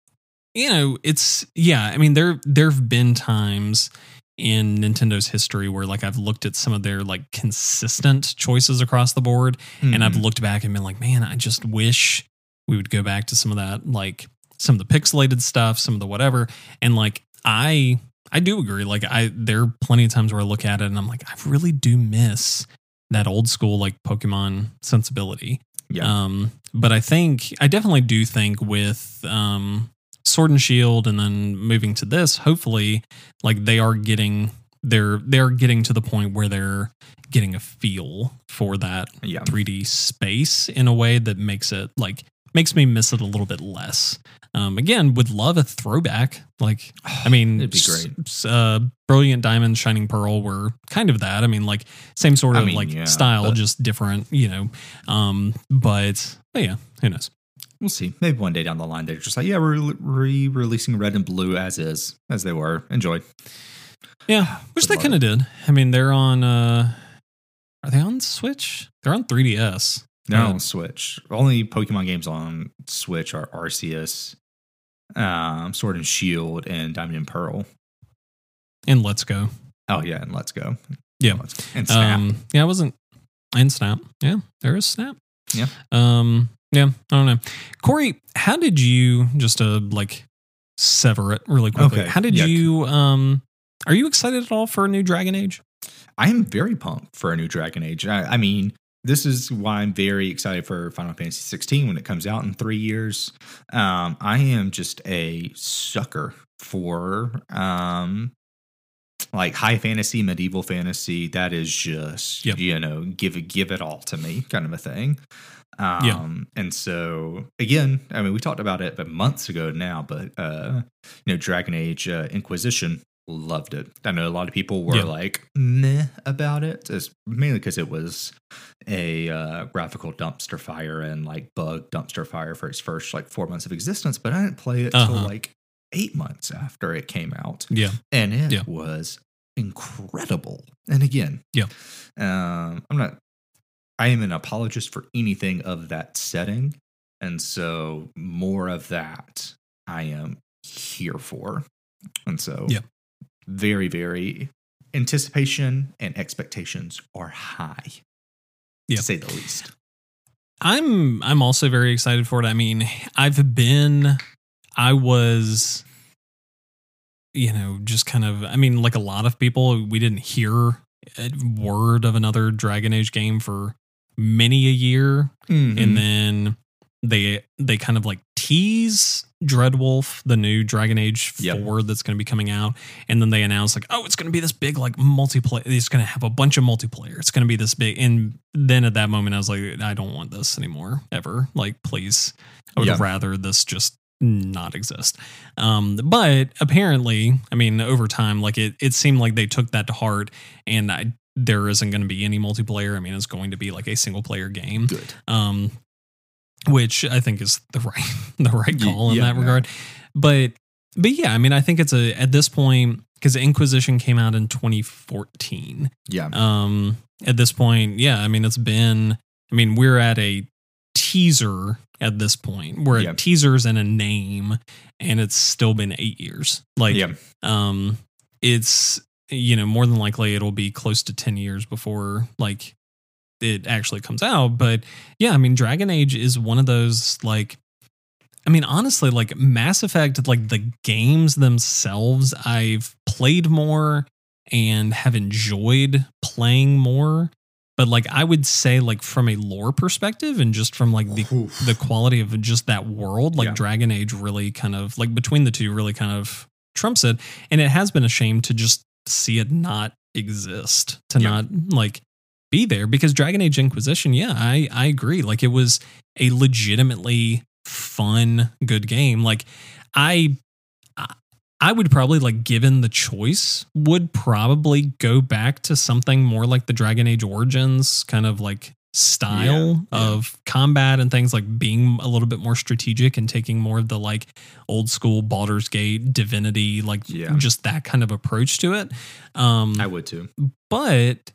S1: you know, it's yeah, I mean there there've been times in Nintendo's history where like I've looked at some of their like consistent choices across the board and I've
S2: Mhm.
S1: looked back and been like, man, I just wish we would go back to some of that, like some of the pixelated stuff, some of the whatever. And like I I do agree. Like I there are plenty of times where I look at it and I'm like, I really do miss that old school like Pokemon sensibility.
S2: yeah.
S1: Um, but I think I definitely do think with um Sword and Shield and then moving to this, hopefully, like they are getting they're they're getting to the point where they're getting a feel for that
S2: yeah.
S1: 3D space in a way that makes it like makes me miss it a little bit less. Um, again, would love a throwback. Like, I mean,
S2: It'd be great.
S1: Uh, Brilliant Diamond, Shining Pearl were kind of that. I mean, like same sort
S2: I
S1: of
S2: mean,
S1: like
S2: yeah,
S1: style, just different. You know, um, but but yeah, who knows?
S2: We'll see. Maybe one day down the line, they're just like, yeah, we're re releasing red and blue as is, as they were. Enjoy.
S1: Yeah, which they kind of did. I mean, they're on. uh Are they on Switch? They're on 3DS.
S2: They're on Switch. Only Pokemon games on Switch are Arceus, um, Sword and Shield, and Diamond and Pearl.
S1: And Let's Go.
S2: Oh yeah, and Let's Go.
S1: Yeah.
S2: Let's Go. and Snap.
S1: Um, yeah, I wasn't. And Snap. Yeah, there is Snap.
S2: Yeah.
S1: Um. Yeah. I don't know. Corey, how did you just to like sever it really quickly?
S2: Okay,
S1: How did
S2: yeah.
S1: you um? Are you excited at all for a new Dragon Age?
S2: I am very pumped for a new Dragon Age. I, I mean, this is why I'm very excited for Final Fantasy 16 when it comes out in three years. Um, I am just a sucker for um, like high fantasy, medieval fantasy. That is just
S1: Yep.
S2: you know give it give it all to me kind of a thing. Um,
S1: Yeah.
S2: and so again, I mean, we talked about it but months ago now, but uh, you know, Dragon Age uh, Inquisition loved it. I know a lot of people were
S1: Yeah.
S2: like meh about it, it's mainly because it was a uh, graphical dumpster fire and like bug dumpster fire for its first like four months of existence. But I didn't play it
S1: Uh-huh.
S2: till like eight months after it came out,
S1: Yeah.
S2: and it
S1: Yeah.
S2: was incredible. And again,
S1: Yeah.
S2: um, I'm not. I am an apologist for anything of that setting, and so more of that I am here for. And so,
S1: Yeah.
S2: Very, very anticipation and expectations are high,
S1: Yeah.
S2: to say the least.
S1: I'm I'm also very excited for it. I mean, I've been I was you know, just kind of I mean, like a lot of people, we didn't hear a word of another Dragon Age game for many a year
S2: Mm-hmm.
S1: and then they they kind of like tease Dreadwolf, the new Dragon Age
S2: Yep.
S1: 4 that's going to be coming out, and then they announce like, oh, it's going to be this big like multiplayer. It's going to have a bunch of multiplayer. It's going to be this big. And then at that moment, I was like, I don't want this anymore ever. Like, please, I would
S2: Yeah.
S1: rather this just not exist. Um, but apparently, I mean, over time, like it it seemed like they took that to heart, and I. There isn't going to be any multiplayer. I mean, it's going to be like a single player game
S2: good.
S1: um, which I think is the right the right call in
S2: yeah,
S1: that
S2: no.
S1: regard. But but yeah, I mean, I think it's a at this point because Inquisition came out in 2014.
S2: Yeah.
S1: Um, at this point, yeah, I mean, it's been. I mean, we're at a teaser at this point. We're
S2: Yeah.
S1: at teasers and a name, and it's still been eight years. Like, um, it's you know more than likely it'll be close to 10 years before like it actually comes out but yeah i mean dragon age is one of those like i mean honestly like mass effect like the games themselves i've played more and have enjoyed playing more but like i would say like from a lore perspective and just from like the
S2: Oof.
S1: the quality of just that world like
S2: Yeah.
S1: dragon age really kind of like between the two really kind of trumps it and it has been a shame to just see it not exist to
S2: Yeah.
S1: not like be there because dragon age inquisition yeah i i agree like it was a legitimately fun good game like i I- would probably like given the choice would probably go back to something more like the Dragon Age Origins kind of like style
S2: Yeah, yeah.
S1: of combat and things like being a little bit more strategic and taking more of the like old school Baldur's Gate divinity like
S2: Yeah.
S1: just that kind of approach to it um
S2: I would too.
S1: but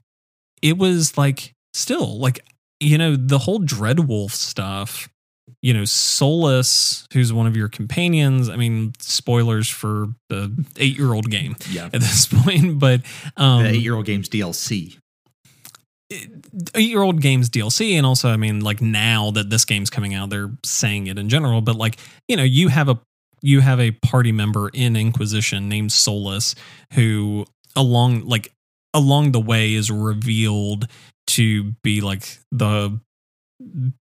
S1: it was like still like you know the whole dreadwolf stuff you know solas who's one of your companions i mean spoilers for the eight year old game
S2: Yeah.
S1: at this point but um
S2: the eight year old games DLC.
S1: eight year old games DLC, and also, I mean, like now that this game's coming out, they're saying it in general. But like, you know, you have a you have a party member in Inquisition named Solas who along like along the way is revealed to be like the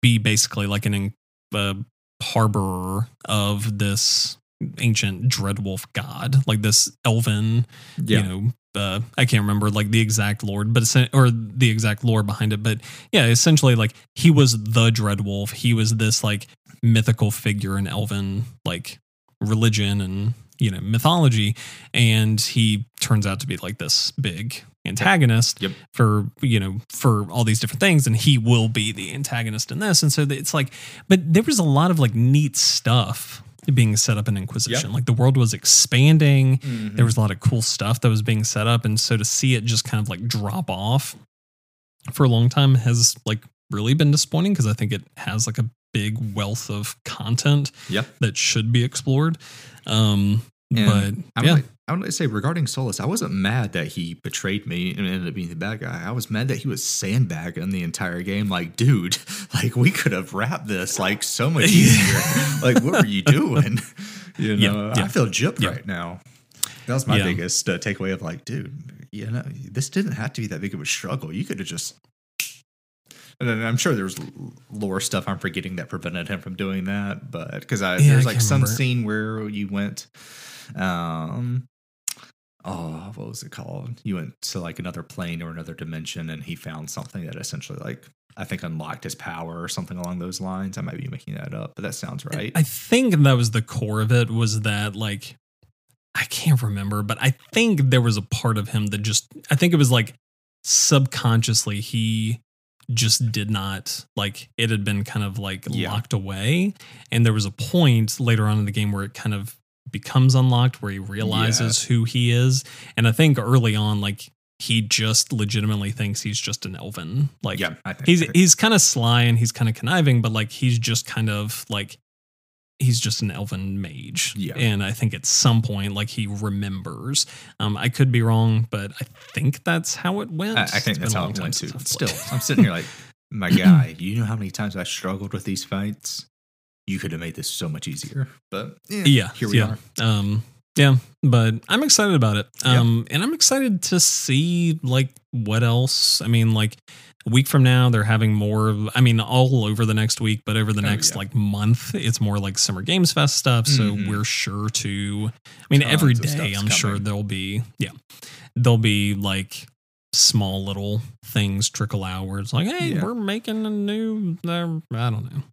S1: be basically like an uh, harborer of this ancient dreadwolf god like this elven
S2: Yeah.
S1: you know uh, i can't remember like the exact lord but or the exact lore behind it but yeah essentially like he was the dreadwolf he was this like mythical figure in elven like religion and you know mythology and he turns out to be like this big antagonist
S2: Yep.
S1: for you know for all these different things and he will be the antagonist in this and so it's like but there was a lot of like neat stuff being set up in inquisition
S2: Yep.
S1: like the world was expanding
S2: Mhm.
S1: there was a lot of cool stuff that was being set up and so to see it just kind of like drop off for a long time has like really been disappointing because i think it has like a big wealth of content
S2: Yeah.
S1: that should be explored um
S2: And
S1: but
S2: I would,
S1: yeah
S2: like, I would like to say regarding Solas, I wasn't mad that he betrayed me and ended up being the bad guy. I was mad that he was sandbagging the entire game. Like, dude, like we could have wrapped this like so much easier. like, what were you doing? You know,
S1: yeah.
S2: I feel gypped
S1: Yeah.
S2: right now. That was my
S1: Yeah.
S2: biggest uh, takeaway of like, dude, you know, this didn't have to be that big of a struggle. You could have just. And then I'm sure there's lore stuff I'm forgetting that prevented him from doing that, but because I
S1: Yeah,
S2: there's
S1: I
S2: like some
S1: remember.
S2: scene where you went, um, oh, what was it called? You went to like another plane or another dimension, and he found something that essentially like I think unlocked his power or something along those lines. I might be making that up, but that sounds right.
S1: I think that was the core of it was that like I can't remember, but I think there was a part of him that just I think it was like subconsciously he just did not like it had been kind of like
S2: Yeah.
S1: locked away and there was a point later on in the game where it kind of becomes unlocked where he realizes who he is and I think early on like he just legitimately thinks he's just an elven like
S2: yeah, think
S1: he's he's kind of sly and he's kind of conniving, but like he's just kind of like he's just an elven mage.
S2: Yeah.
S1: And I think at some point, like he remembers. Um, I could be wrong, but I think that's how it went.
S2: I, I think
S1: It's
S2: that's how it went too. Still. I'm sitting here like, my guy, you know how many times I struggled with these fights? You could have made this so much easier. But eh,
S1: yeah,
S2: here we
S1: yeah.
S2: are.
S1: Um, yeah, but I'm excited about it.
S2: Yeah.
S1: Um, and I'm excited to see like what else. I mean, like a week from now, they're having more. of- I mean, all over the next week, but over the
S2: Oh,
S1: next
S2: yeah.
S1: like month, it's more like Summer Games Fest stuff. So
S2: Mhm.
S1: we're sure to. I mean, every
S2: Tons of
S1: day, I'm sure there'll be. Yeah, there'll be like small little things trickle out where it's like, hey,
S2: Yeah.
S1: we're making a new. Uh, I don't know.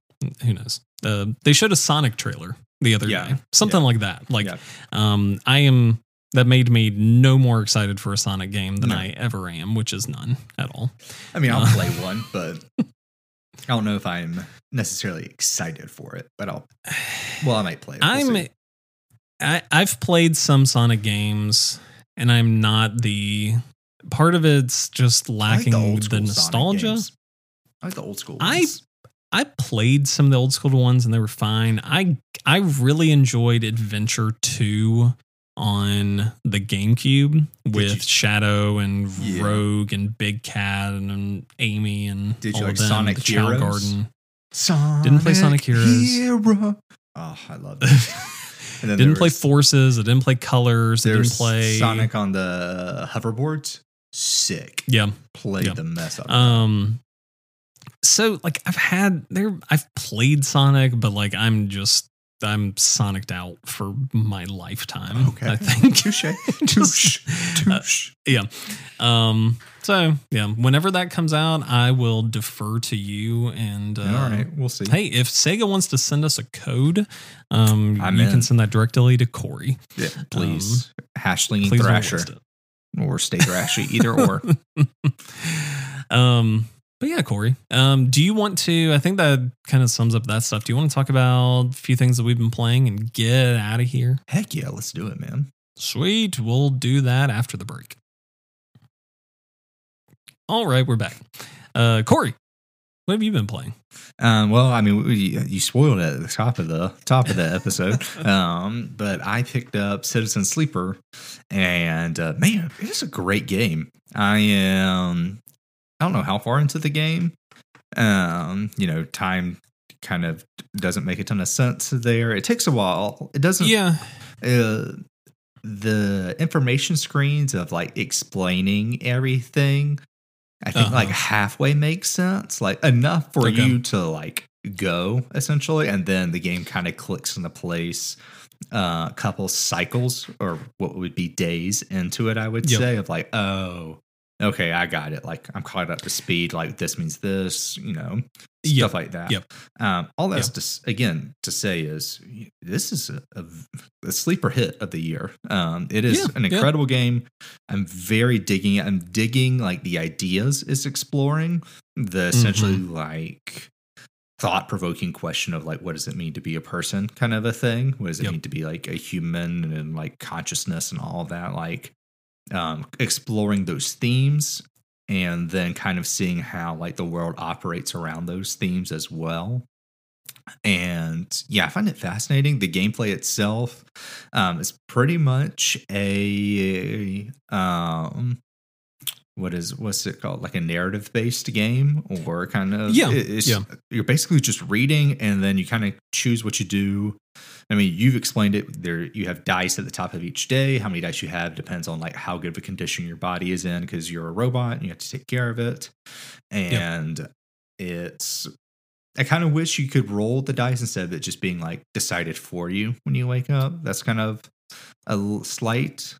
S1: Who knows? Uh, they showed a Sonic trailer the other
S2: Yeah.
S1: day, something
S2: Yeah.
S1: like that. Like,
S2: Yeah.
S1: um, I am. That made me no more excited for a Sonic game than
S2: No.
S1: I ever am, which is none at all.
S2: I mean, I'll
S1: Uh,
S2: play one, but I don't know if I'm necessarily excited for it. But I'll, well, I might play it. We'll
S1: I'm.
S2: see.
S1: I, I've played some Sonic games, and I'm not the part of it's just
S2: I like
S1: lacking
S2: the,
S1: the, nostalgia.
S2: I like the old school
S1: I-
S2: ones.
S1: I played some of the old school ones and they were fine. I I really enjoyed Adventure 2 on the GameCube with
S2: you-
S1: Shadow and
S2: Yeah.
S1: Rogue and Big Cat and, and Amy and
S2: Did you
S1: all
S2: like
S1: of them,
S2: Sonic
S1: the
S2: Heroes?
S1: Garden.
S2: Sonic
S1: Didn't play Sonic Heroes.
S2: Hero. Oh, I love it. And then
S1: didn't play
S2: was-
S1: Forces. I didn't play Colors. I didn't play
S2: Sonic on the hoverboards. Sick.
S1: Yeah.
S2: Played
S1: Yeah.
S2: the mess up.
S1: Um so like I've had there I've played Sonic, but like I'm just I'm Soniced out for my lifetime.
S2: Okay.
S1: I think.
S2: Touche. Touche.
S1: uh,
S2: Touche.
S1: yeah. Um so yeah, whenever that comes out, I will defer to you and uh,
S2: All right. We'll see.
S1: Hey, if Sega wants to send us a code, um,
S2: I'm
S1: you
S2: in.
S1: can send that directly to Corey.
S2: Yeah, please. Hashling
S1: um, Please don't
S2: Thrasher or Stay Thrashy. Either or.
S1: um, but yeah, Corey, um, do you want to? I think that kind of sums up that stuff. Do you want to talk about a few things that we've been playing and get out of here?
S2: Heck yeah, let's do it, man.
S1: Sweet. We'll do that after the break. All right, we're back. Uh, Corey, what have you been playing?
S2: Um, well, I mean, we, you spoiled it at the top of the top of the episode, um, but I picked up Citizen Sleeper, and uh, man, it's a great game. I am, I don't know how far into the game. Um, you know, time kind of doesn't make a ton of sense there. It takes a while. It doesn't.
S1: Yeah.
S2: Uh, the information screens of like explaining everything I think
S1: Uh-huh.
S2: like halfway makes sense, like enough for
S1: Okay.
S2: you to like go essentially, and then the game kind of clicks into place. A couple cycles or what would be days into it, I would
S1: Yep.
S2: say, of like, oh, okay, I got it. Like I'm caught up to speed. Like this means this, you know, stuff
S1: Yep.
S2: like that.
S1: Yep.
S2: Um, all that's
S1: Yep.
S2: to again to say is this is a, a, a sleeper hit of the year. Um, it is
S1: Yeah,
S2: an
S1: yeah.
S2: incredible game. I'm very digging it. I'm digging like the ideas it's exploring, the essentially
S1: Mm-hmm.
S2: like thought provoking question of like what does it mean to be a person kind of a thing. What does it
S1: Yep.
S2: mean to be like a human and like consciousness and all that. Like um, exploring those themes and then kind of seeing how like the world operates around those themes as well. And yeah i find it fascinating. The gameplay itself um, is pretty much a um, what is what's it called like a narrative based game or kind of
S1: Yeah,
S2: it's,
S1: yeah.
S2: you're basically just reading and then you kind of choose what you do I mean, you've explained it. There, you have dice at the top of each day. How many dice you have depends on like how good of a condition your body is in, because you're a robot and you have to take care of it. And it's, I kind of wish you could roll the dice instead of it just being like decided for you when you wake up. That's kind of a slight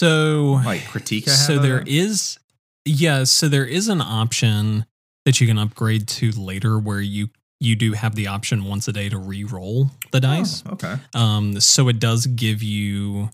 S1: So,
S2: like critique. I have
S1: so there is, yeah. So there is an option that you can upgrade to later, where you you do have the option once a day to re-roll the dice.
S2: Oh, okay.
S1: Um, so it does give you,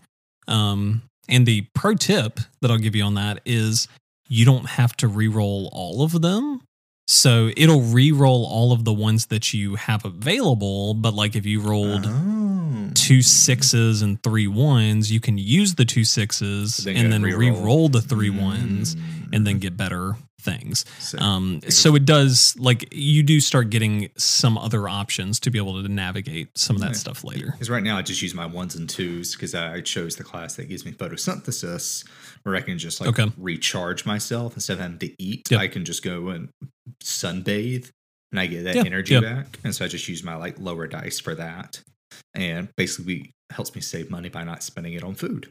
S1: um, and the pro tip that I'll give you on that is you don't have to re-roll all of them. So it'll re-roll all of the ones that you have available. But like if you rolled
S2: Oh.
S1: Two sixes and three ones, you can use the two sixes
S2: Then
S1: and then
S2: re-roll.
S1: re-roll the three ones
S2: Mm.
S1: and then get better things.
S2: So-
S1: Um, so it does like you do start getting some other options to be able to navigate some of that
S2: Yeah.
S1: stuff later.
S2: Because right now I just use my ones and twos because I chose the class that gives me photosynthesis, where I can just like
S1: Okay.
S2: recharge myself instead of having to eat.
S1: Yep.
S2: I can just go and sunbathe, and I get that
S1: Yeah,
S2: energy
S1: yeah.
S2: back. And so I just use my like lower dice for that, and basically helps me save money by not spending it on food.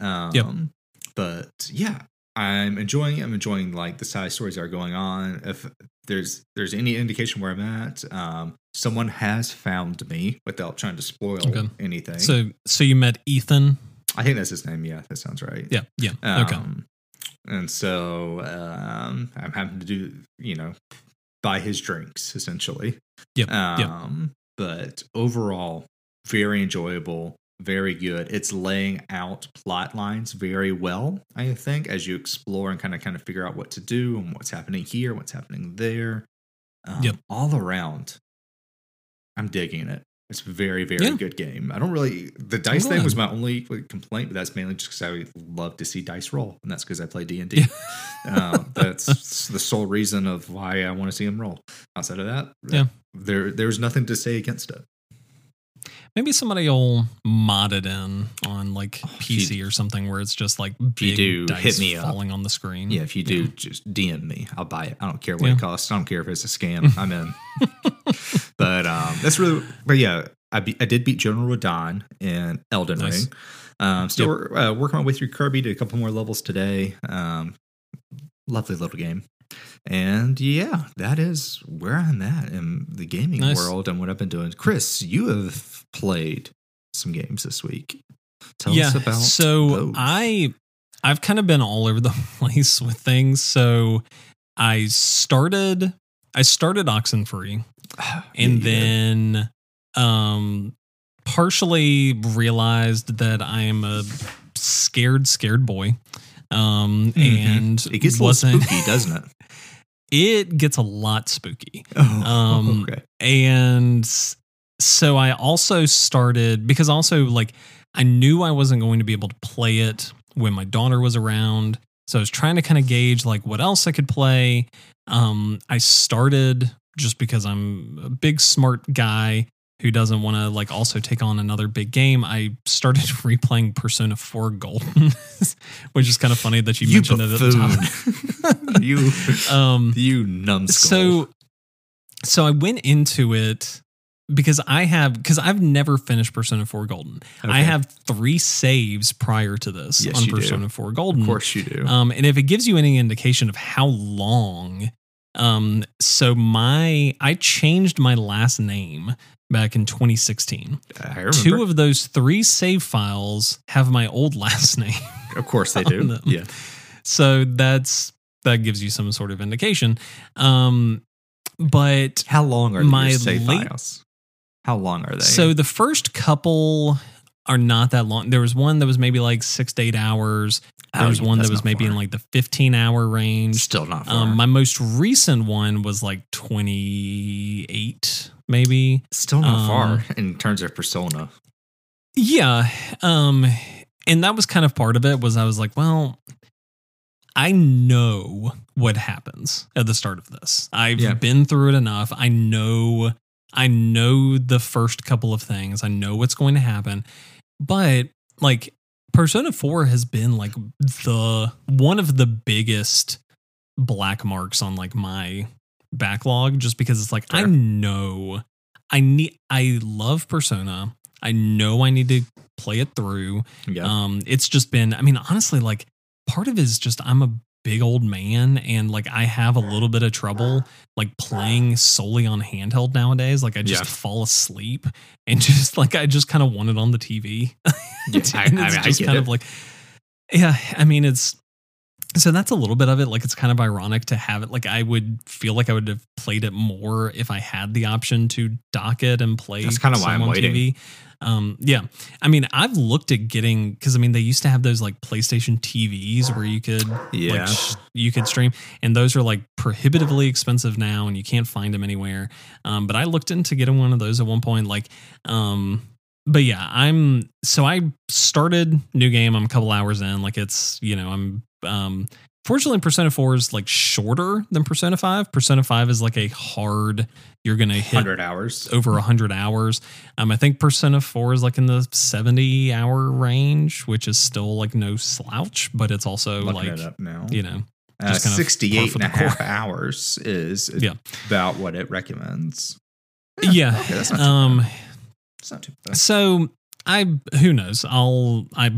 S2: Um, But yeah, I'm enjoying. it. I'm enjoying like the side stories that are going on. If there's there's any indication where I'm at, um, someone has found me without trying to spoil
S1: Okay.
S2: anything.
S1: So so you met Ethan.
S2: I think that's his name. Yeah, that sounds right.
S1: Yeah, yeah. okay.
S2: Um, And so um, I'm having to do, you know, buy his drinks essentially.
S1: Yep,
S2: Um,
S1: yep.
S2: But overall, very enjoyable, very good. It's laying out plot lines very well, I think, as you explore and kind of kind of figure out what to do and what's happening here, what's happening there. Um,
S1: Yep.
S2: All around, I'm digging it. It's a very, very
S1: Yeah.
S2: good game. I don't really the dice thing was my only complaint, but that's mainly just because I love to see dice roll, and that's because I play D and D. Um, That's the sole reason of why I want to see him roll. Outside of that,
S1: Yeah.
S2: there there's nothing to say against it.
S1: Maybe somebody will mod it in on like
S2: Oh, if you-
S1: PC or something where it's just like
S2: you
S1: big
S2: do,
S1: dice
S2: hit me up.
S1: falling on the screen.
S2: Yeah, if you do, just DM me. I'll buy it. I don't care what
S1: Yeah.
S2: it costs. I don't care if it's a scam. I'm in. but um, that's really. But yeah, I be, I did beat General Radahn in Elden
S1: Nice.
S2: Ring. Um, still uh, working my way through Kirby. Did a couple more levels today. Um, lovely little game. And yeah, that is where I'm at in the gaming
S1: Nice.
S2: world and what I've been doing. Chris, you have played some games this week. Tell
S1: yeah.
S2: us about
S1: so
S2: those.
S1: I I've kind of been all over the place with things. So I started I started Oxenfree and
S2: did.
S1: then um partially realized that I am a scared scared boy. Um
S2: Mhm.
S1: and
S2: it gets a little spooky, doesn't it?
S1: it gets a lot spooky.
S2: Oh,
S1: Um,
S2: okay.
S1: And so I also started because also like I knew I wasn't going to be able to play it when my daughter was around. So I was trying to kind of gauge like what else I could play. Um, I started just because I'm a big smart guy who doesn't want to like also take on another big game. I started replaying Persona 4 Golden, which is kind of funny that you,
S2: You
S1: mentioned it at the
S2: buffoon. you,
S1: um,
S2: you numbskull.
S1: so so I went into it because I have because I've never finished Persona 4 Golden. I have three saves prior to this
S2: Yes,
S1: on
S2: you do.
S1: Persona 4 Golden.
S2: of course you do.
S1: Um, and if it gives you any indication of how long, um, so my I changed my last name back in 2016.
S2: I remember.
S1: Two of those three save files have my old last name.
S2: of course they do.
S1: them.
S2: Yeah.
S1: So that's that gives you some sort of indication. Um, but
S2: How long are
S1: My
S2: save
S1: late-
S2: files? How long are they?
S1: so the first couple are not that long. There was one that was maybe like six to eight hours. There
S2: Oh,
S1: was
S2: yeah,
S1: one that was maybe in like the 15 hour range.
S2: still not far.
S1: Um, my most recent one was like 28, maybe.
S2: still not
S1: um,
S2: far in terms of persona.
S1: Yeah. Um, and that was kind of part of it was I was like, well, I know what happens at the start of this. I've
S2: Yeah.
S1: been through it enough. I know I know the first couple of things. I know what's going to happen. But like Persona 4 has been like the one of the biggest black marks on like my backlog just because it's like I know I need I love Persona. I know I need to play it through.
S2: Yeah.
S1: Um, it's just been, I mean, honestly, like part of it is just I'm a big old man and like I have a little bit of trouble like playing solely on handheld nowadays. Like I just
S2: Yeah.
S1: fall asleep and just like I just kind of want it on the TV.
S2: Yeah, I- I
S1: it's
S2: mean, I
S1: just
S2: get
S1: kind
S2: it.
S1: of like, yeah, I mean, it's so that's a little bit of it. Like it's kind of ironic to have it. Like I would feel like I would have played it more if I had the option to dock it and play.
S2: That's kinda why I'm
S1: on
S2: waiting.
S1: TV. Um, yeah, I mean, I've looked at getting because I mean they used to have those like PlayStation TVs where you could
S2: Yeah.
S1: like sh- you could stream, and those are like prohibitively expensive now, and you can't find them anywhere. Um, but I looked into getting one of those at one point, like um. But yeah, I'm so I started new game. I'm a couple hours in. Like it's you know I'm um fortunately Persona 4 is like shorter than Persona 5. Persona 5 is like a hard you're gonna hit
S2: 100 hours.
S1: over 100 hours. Um, I think Persona 4 is like in the 70 hour range, which is still like no slouch, but it's also
S2: Looking
S1: like,
S2: it
S1: you know,
S2: Uh,
S1: just kind
S2: 68
S1: par
S2: and a half hours is
S1: Yeah.
S2: about what it recommends.
S1: yeah.
S2: Okay, that's not too
S1: um,
S2: bad. It's not too bad.
S1: so I, who knows? I'll, I,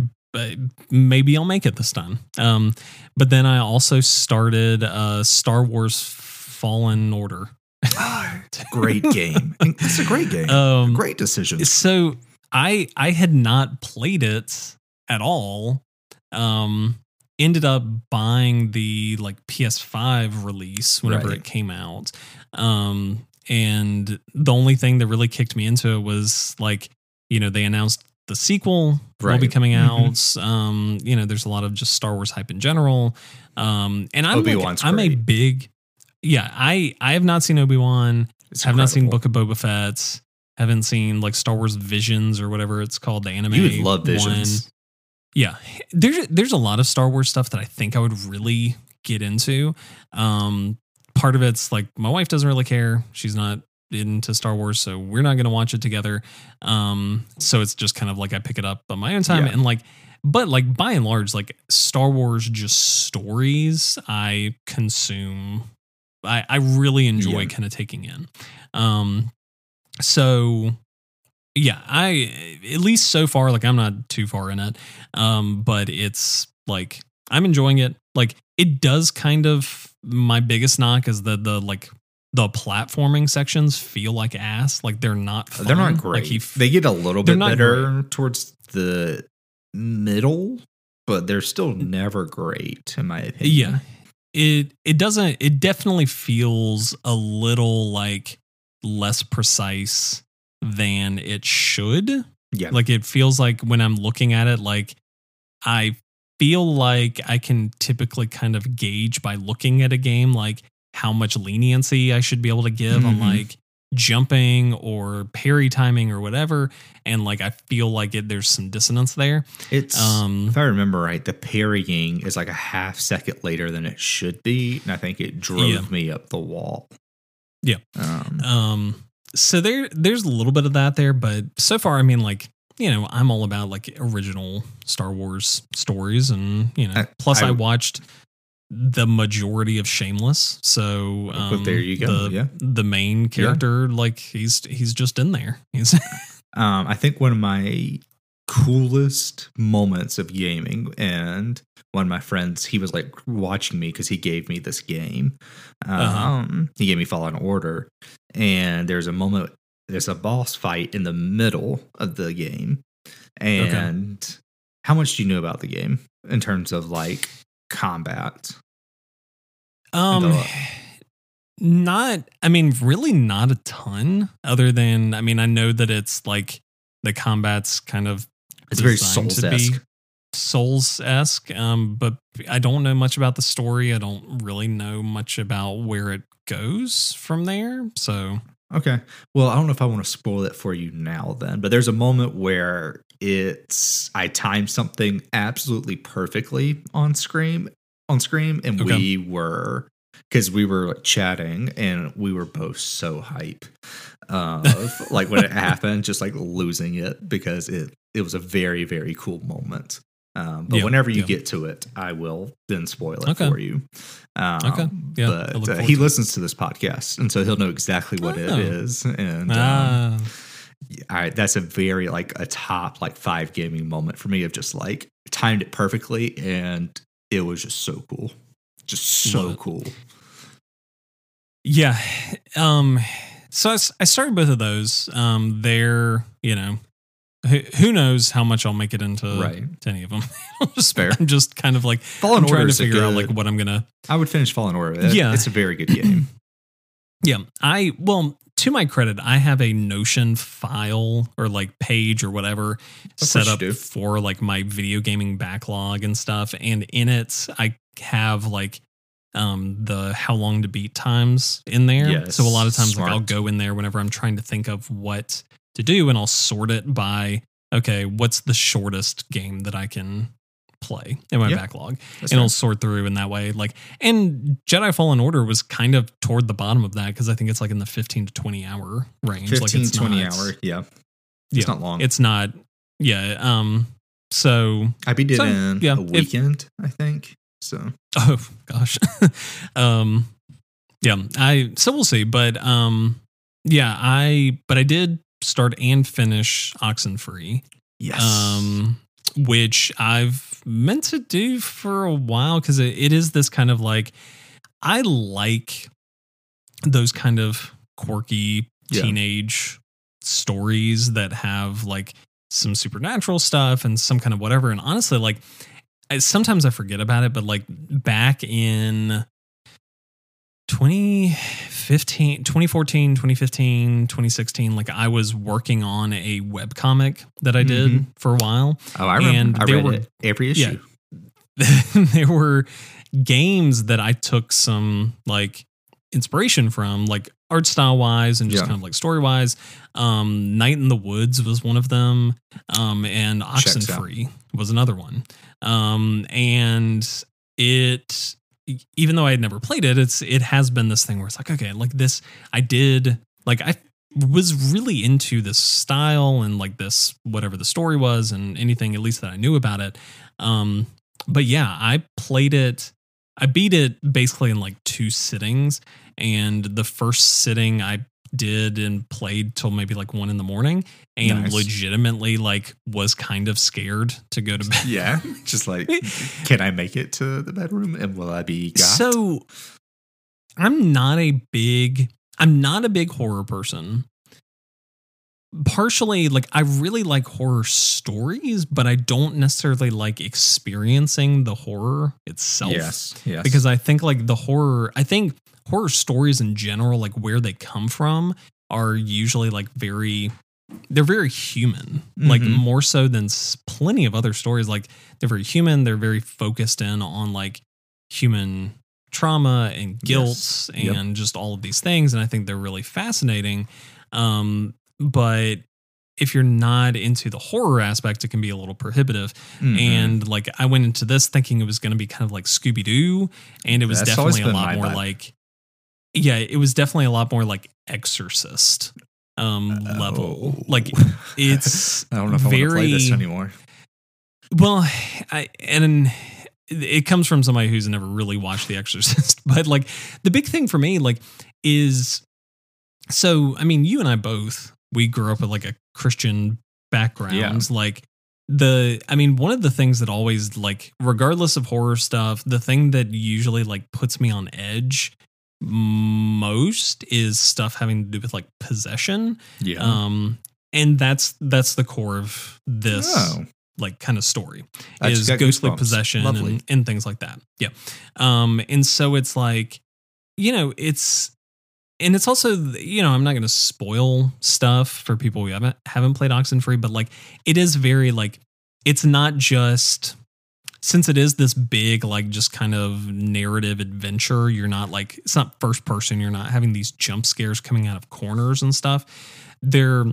S1: maybe I'll make it this time. Um, but then I also started uh, Star Wars Fallen Order.
S2: Great game. It's a great game.
S1: Um,
S2: great decision.
S1: so i i had not played it at all um ended up buying the like ps5 release whenever
S2: Right.
S1: it came out um and the only thing that really kicked me into it was like you know they announced the sequel will be
S2: Right.
S1: coming
S2: Mhm.
S1: out um you know there's a lot of just star wars hype in general um and i'm like, i'm a big yeah i i have not seen obi-wan
S2: It's
S1: have not seen. Book of Boba Fett. Haven't seen like Star Wars Visions or whatever it's called, the anime.
S2: You would love
S1: one.
S2: Visions.
S1: Yeah, there's there's a lot of Star Wars stuff that I think I would really get into. Um, part of it's like my wife doesn't really care; she's not into Star Wars, so we're not going to watch it together. Um, so it's just kind of like I pick it up on my own time,
S2: Yeah.
S1: and like, but like by and large, like Star Wars just stories I consume. I I really enjoy
S2: Yeah.
S1: kind of taking in. Um, so yeah, I at least so far, like I'm not too far in it. Um, but it's like I'm enjoying it. Like it does kind of my biggest knock is the the like the platforming sections feel like ass. Like they're not fun.
S2: They're not
S1: Like,
S2: great.
S1: he f-
S2: they get a little bit better towards the middle, but they're still never great, in my opinion.
S1: yeah. It it doesn't it definitely feels a little like less precise than it should.
S2: Yeah.
S1: Like it feels like when I'm looking at it, like I feel like I can typically kind of gauge by looking at a game, like how much leniency I should be able to give on
S2: Mhm.
S1: like jumping or parry timing or whatever. And like I feel like it there's some dissonance there.
S2: It's
S1: Um
S2: if I remember right, the parrying is like a half second later than it should be, and I think it drove
S1: Yeah.
S2: me up the wall.
S1: Yeah.
S2: Um,
S1: Um, so there, there's a little bit of that there, but so far, I mean, like, you know, I'm all about like original Star Wars stories, and you know,
S2: I-
S1: plus I,
S2: I-
S1: watched the majority of Shameless, so um,
S2: Well, there you go,
S1: The,
S2: yeah.
S1: the main character, like, he's he's just in there. He's
S2: um, I think one of my coolest moments of gaming, and one of my friends, he was like watching me because he gave me this game. Um,
S1: Uh-huh.
S2: He gave me Fallen Order, and there's a moment, there's a boss fight in the middle of the game, and how much do you know about the game in terms of like combat?
S1: um. Not, I mean, really not a ton other than, I mean, I know that it's like the combat's kind of
S2: It's very
S1: designed
S2: Souls
S1: to be
S2: esque.
S1: Souls esque, um, but I don't know much about the story. I don't really know much about where it goes from there. So,
S2: Okay. Well, I don't know if I want to spoil it for you now then, but there's a moment where it's I timed something absolutely perfectly on Scream on Scream and
S1: Okay.
S2: we were because we were like chatting and we were both so hype of like when it happened, just like losing it because it it was a very, very cool moment. Um, but
S1: Yeah,
S2: whenever you
S1: yeah.
S2: get to it, I will then spoil it
S1: Okay.
S2: for you. Um,
S1: Okay. Yeah,
S2: but uh, he
S1: to it.
S2: listens to this podcast, and so he'll know exactly what
S1: Oh.
S2: it is. And um,
S1: ah,
S2: I, that's a very like a top like five gaming moment for me of just like timed it perfectly, and it was just so cool, just so cool.
S1: yeah. Um, so I started both of those. Um, they're, you know, who, who knows how much I'll make it into
S2: Right.
S1: to any of them. I'm just,
S2: Fair.
S1: I'm just kind of like,
S2: Fallen
S1: I'm trying to figure out like what I'm to,
S2: I would finish Fallen Order. It-
S1: Yeah.
S2: it's a very good game.
S1: Yeah, I well, to my credit, I have a Notion file or like page or whatever set up for like my video gaming backlog and stuff, and in it I have like um the how long to beat times in there.
S2: Yes,
S1: so a lot of times like I'll go in there whenever I'm trying to think of what to do and I'll sort it by okay, what's the shortest game that I can play in my
S2: Yeah.
S1: backlog and it'll sort through in that way. Like, and Jedi Fallen Order was kind of toward the bottom of that because I think it's like in the 15 to 20 hour range.
S2: 15,
S1: like it's
S2: 20
S1: not,
S2: hour. Yeah.
S1: Yeah,
S2: It's not long.
S1: It's not, yeah. Um, so,
S2: I beat it
S1: so,
S2: in
S1: yeah,
S2: a
S1: if-
S2: weekend, I think. So
S1: oh gosh. um, yeah, I, so we'll see. But, um, yeah, I, but I did start and finish Oxenfree.
S2: yes.
S1: um, which I've meant to do for a while because it, it is this kind of like I like those kind of quirky
S2: Yeah.
S1: teenage stories that have like some supernatural stuff and some kind of whatever. And honestly, like I, sometimes I forget about it, but like back in 2015 2014 2015 2016 like i was working on a web comic that i did
S2: Mhm.
S1: for a while
S2: oh, I remember.
S1: and
S2: I read
S1: were-
S2: it every
S1: yeah.
S2: issue.
S1: there were games that I took some like inspiration from, like art style wise and just
S2: Yeah.
S1: kind of like story wise. Um, Night in the Woods was one of them, um, and
S2: out.
S1: Oxenfree was another one. Um, and it, even though I had never played it, it's it has been this thing where it's like, okay, like this, I did like I was really into this style and like this whatever the story was and anything at least that I knew about it. Um, but yeah, I played it. I beat it basically in like two sittings, and the first sitting I did and played till maybe like one in the morning, and
S2: Nice.
S1: legitimately like was kind of scared to go to bed.
S2: Yeah. Just like, can I make it to the bedroom and will I be got?
S1: So I'm not a big I'm not a big horror person. Partially like I really like horror stories, but I don't necessarily like experiencing the horror itself.
S2: yes. Yes.
S1: Because I think like the horror I think horror stories in general, like where they come from, are usually like very they're very human like
S2: Mhm.
S1: more so than plenty of other stories like they're very human they're very focused in on like human trauma and guilt
S2: Yes. Yep.
S1: and just all of these things. And I think they're really fascinating. Um, but if you're not into the horror aspect, it can be a little prohibitive.
S2: Mhm.
S1: And like I went into this thinking it was going to be kind of like Scooby Doo, and it was
S2: That's
S1: definitely a lot more
S2: vibe.
S1: like, yeah, it was definitely a lot more like Exorcist um level.
S2: Oh.
S1: Like it's
S2: I don't know if I want to play this anymore.
S1: well, I and it comes from somebody who's never really watched The Exorcist, but like the big thing for me, like, is so. I mean, you and I both we grew up with like a Christian backgrounds, like the. I mean, one of the things that always like, regardless of horror stuff, the thing that usually like puts me on edge most is stuff having to do with like possession
S2: Yeah.
S1: um and that's that's the core of this
S2: Oh.
S1: like kind of story is ghostly
S2: goosebumps.
S1: possession and, and things like that yeah um and so it's like you know it's and it's also you know i'm not going to spoil stuff for people who haven't haven't played oxenfree but like it is very like it's not just since it is this big like just kind of narrative adventure you're not like it's not first person you're not having these jump scares coming out of corners and stuff they're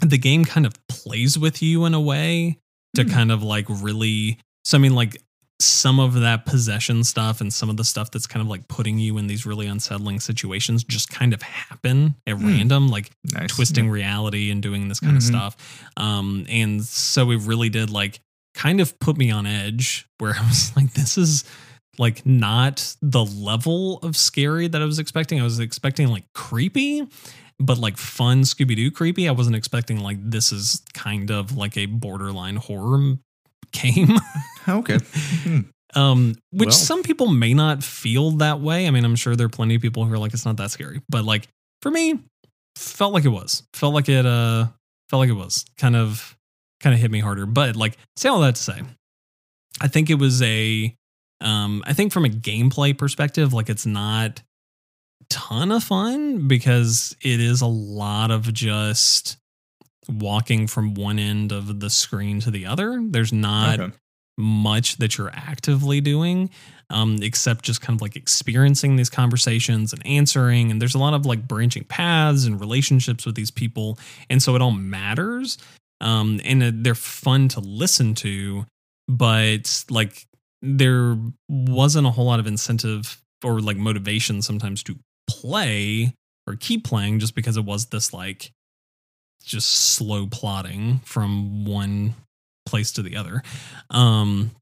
S1: the game kind of plays with you in a way to
S2: Hmm.
S1: kind of like really so i mean like some of that possession stuff and some of the stuff that's kind of like putting you in these really unsettling situations just kind of happen at
S2: Hmm.
S1: random like
S2: Nice.
S1: twisting reality and doing this kind of
S2: Mhm.
S1: stuff. Um, and so we really did like kind of put me on edge where I was like, this is like not the level of scary that I was expecting. I was expecting like creepy, but like fun Scooby Doo creepy. I wasn't expecting like this is kind of like a borderline horror game.
S2: Okay. Hmm.
S1: Um, which
S2: Well.
S1: some people may not feel that way. I mean, I'm sure there are plenty of people who are like, it's not that scary. But like for me, felt like it was. Felt like it uh felt like it was. Kind of kind of hit me harder. But like say all that to say, I think it was a um I think from a gameplay perspective, like it's not ton of fun because it is a lot of just walking from one end of the screen to the other. There's not
S2: Okay.
S1: much that you're actively doing um, except just kind of like experiencing these conversations and answering and there's a lot of like branching paths and relationships with these people and so it all matters um, and uh, they're fun to listen to but like there wasn't a whole lot of incentive or like motivation sometimes to play or keep playing just because it was this like just slow plotting from one place to the other. Um,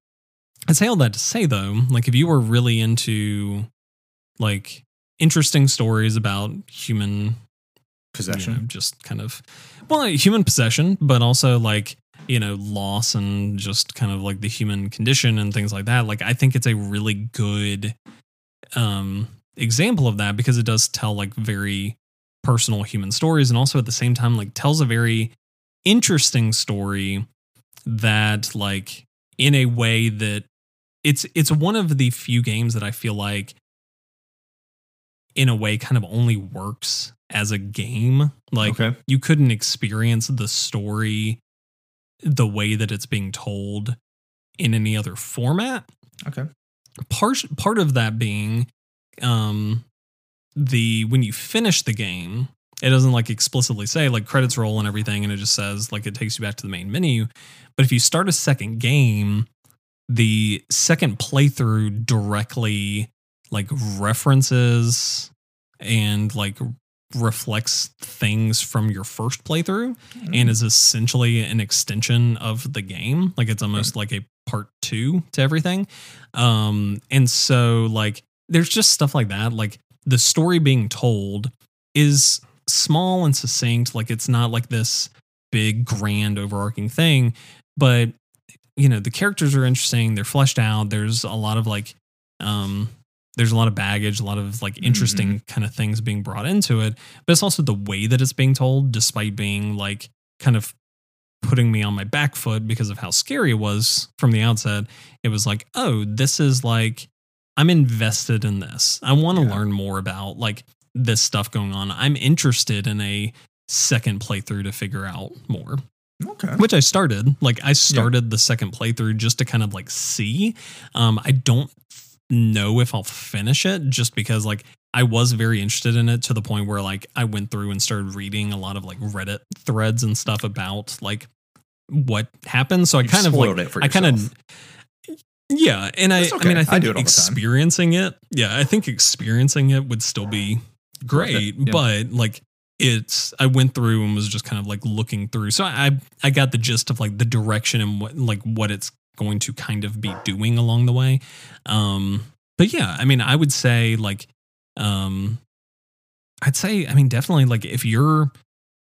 S1: I say all that to say though, like if you were really into like interesting stories about human
S2: Possession.
S1: you just kind of well, human possession, but also like you know loss and just kind of like the human condition and things like that. Like I think it's a really good um example of that because it does tell like very personal human stories and also at the same time like tells a very interesting story that like in a way that it's it's one of the few games that I feel like in a way kind of only works as a game. Like
S2: okay.
S1: you couldn't experience the story the way that it's being told in any other format.
S2: Okay.
S1: Part part of that being um the when you finish the game, it doesn't like explicitly say like credits roll and everything and it just says like it takes you back to the main menu. But if you start a second game, the second playthrough directly like references and like reflects things from your first playthrough and is essentially an extension of the game. Like it's almost like a part two to everything. Um, and so like there's just stuff like that. Like the story being told is small and succinct. Like it's not like this big, grand, overarching thing, but you know, the characters are interesting. They're fleshed out. There's a lot of like, um, there's a lot of baggage, a lot of like interesting kind of things being brought into it. But it's also the way that it's being told, despite being like kind of putting me on my back foot because of how scary it was from the outset. It was like, oh, this is like, I'm invested in this. I want to
S2: Yeah.
S1: learn more about like this stuff going on. I'm interested in a second playthrough to figure out more
S2: Okay.
S1: which I started. Like I started the second playthrough just to kind of like see. Um, I don't know if I'll finish it just because like I was very interested in it to the point where like I went through and started reading a lot of like Reddit threads and stuff about like what happened. So I
S2: You've
S1: kind of like
S2: it for
S1: I kind of yeah, and I
S2: That's
S1: I mean I
S2: I
S1: think
S2: do it all the time.
S1: experiencing it, yeah, I think experiencing it would still be great,
S2: yeah.
S1: but like it's I went through and was just kind of like looking through. So I I got the gist of like the direction and what like what it's going to kind of be doing along the way. Um but yeah, I mean I would say like um I'd say I mean definitely like if you're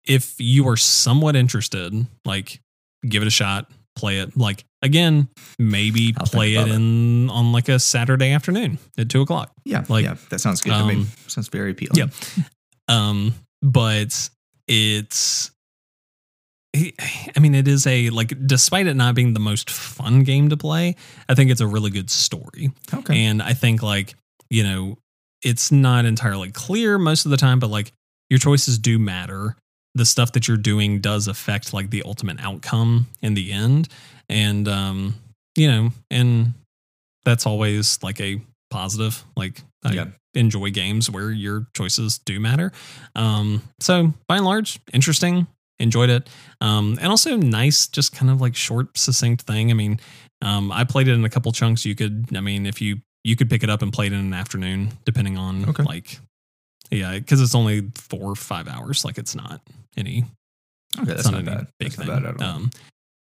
S1: if you are somewhat interested, like give it a shot, play it. Like again, maybe
S2: I'll
S1: play it
S2: about it.
S1: in on like a Saturday afternoon at two o'clock.
S2: Yeah,
S1: like,
S2: yeah, that sounds good to me.
S1: um,
S2: Sounds very appealing.
S1: yeah. Um, but it's I mean, it is a like, despite it not being the most fun game to play, I think it's a really good story.
S2: Okay.
S1: And I think like, you know, it's not entirely clear most of the time, but like your choices do matter. The stuff that you're doing does affect like the ultimate outcome in the end. And um, you know, and that's always like a positive. Like I
S2: Yeah.
S1: enjoy games where your choices do matter. Um, so by and large, interesting. Enjoyed it. Um, and also nice, just kind of like short, succinct thing. I mean, um, I played it in a couple chunks. You could, I mean, if you you could pick it up and play it in an afternoon, depending on
S2: Okay.
S1: like, yeah, because it's only four or five hours. Like it's not any,
S2: okay, that's not,
S1: any
S2: bad.
S1: big
S2: That's
S1: thing.
S2: not bad at all.
S1: Um,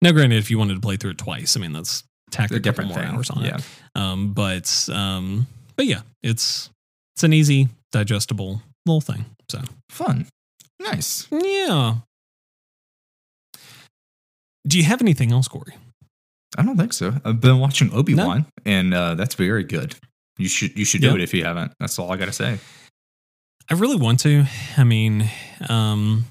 S1: now, granted, if you wanted to play through it twice, I mean, that's tack
S2: a
S1: a
S2: different
S1: more
S2: thing.
S1: hours on
S2: yeah.
S1: it. Um, but um, but yeah, it's it's an easy, digestible little thing. So
S2: Fun. Nice.
S1: yeah. Do you have anything else, Corey?
S2: I don't think so. I've been watching Obi Wan, and uh, that's very good. You should you should do
S1: Yeah.
S2: it if you haven't. That's all I gotta say.
S1: I really want to. I mean, um,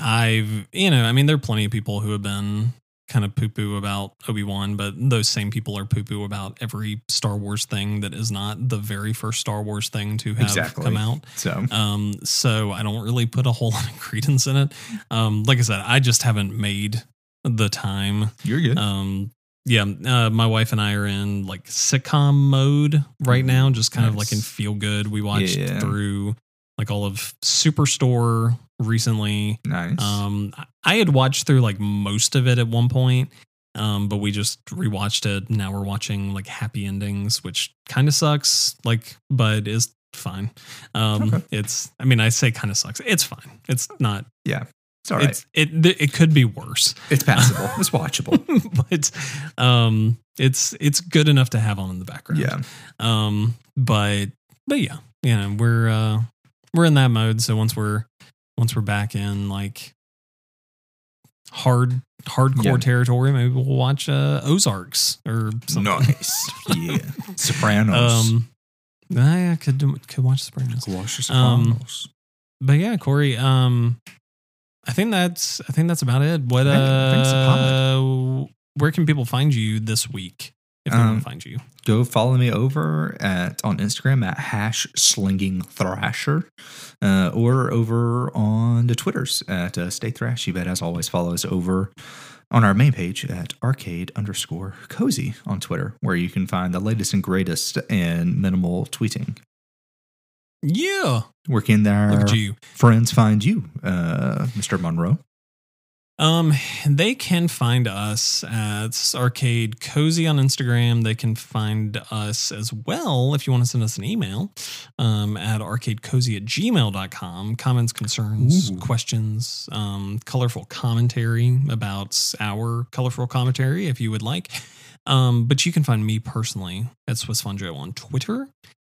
S1: I've you know, I mean, there are plenty of people who have been kind of poo poo about Obi Wan, but those same people are poo poo about every Star Wars thing that is not the very first Star Wars thing to have
S2: Exactly.
S1: come out.
S2: So
S1: Um, so I don't really put a whole lot of credence in it. Um, like I said, I just haven't made the time.
S2: you're good.
S1: Um, yeah, uh, my wife and I are in like sitcom mode right
S2: Mhm.
S1: now, just kind of like in feel good. We watched
S2: Yeah.
S1: through like all of Superstore recently.
S2: nice.
S1: Um, I had watched through like most of it at one point, um, but we just rewatched it. Now we're watching like happy endings, which kind of sucks, like, but is fine. Um,
S2: Okay.
S1: it's, I mean, I say kind of sucks. It's fine. It's not,
S2: it's all right.
S1: it's, it, it could be worse,
S2: It's passable. it's watchable.
S1: but, um, it's, it's good enough to have on in the background.
S2: Yeah.
S1: Um, but, but yeah, you know, we're, uh, we're in that mode. So once we're, once we're back in like hard, hardcore
S2: Yeah.
S1: territory, maybe we'll watch, uh, Ozarks or something.
S2: Nice. yeah. Sopranos.
S1: Um, I could do, could watch Sopranos.
S2: Watch the
S1: um,
S2: Sopranos.
S1: But yeah, Corey, um, I think that's I think that's about it. What
S2: I think- I think a
S1: uh, where can people find you this week if they want
S2: Um,
S1: to find you?
S2: go follow me over at on Instagram at hash slinging thrasher, uh, or over on the Twitters at uh, Stay Thrashy. But as always, follow us over on our main page at arcade underscore cozy on Twitter, where you can find the latest and greatest and minimal tweeting.
S1: Yeah,
S2: Where can our
S1: you.
S2: friends find you, uh, Mr. Monroe?
S1: Um, they can find us at Arcade Cozy on Instagram. They can find us as well if you want to send us an email um, at arcadecozy at gmail.com. Comments, concerns,
S2: Ooh.
S1: questions, um, colorful commentary about our colorful commentary if you would like. Um, but you can find me personally at Swiss Fun Joe on Twitter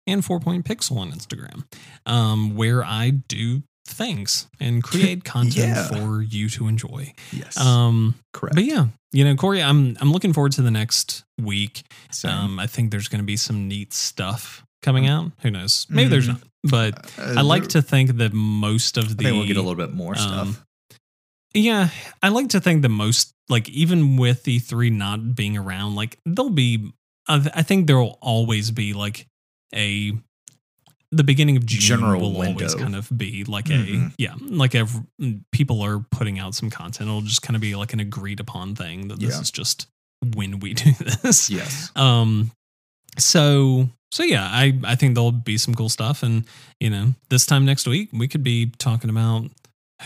S1: and Four Point Pixel on Instagram, um, where I do things and create content
S2: Yeah.
S1: for you to enjoy.
S2: Yes,
S1: Um,
S2: correct.
S1: but yeah, you know, Corey, I'm I'm looking forward to the next week. Um, I think there's going to be some neat stuff coming out. Who knows? Maybe there's
S2: Mhm.
S1: not. But
S2: uh,
S1: I like to think that most of
S2: I
S1: the
S2: think we'll get a little bit more stuff.
S1: um, yeah, I like to think that most like even with the three not being around, like there'll be. I I think there will always be like a. The beginning of June
S2: General
S1: will always kind of be like
S2: Mhm.
S1: a yeah, like a people are putting out some content. It'll just kind of be like an agreed upon thing that this
S2: Yeah.
S1: is just when we do this.
S2: Yes.
S1: Um, so so yeah, I I think there'll be some cool stuff, and you know, this time next week we could be talking about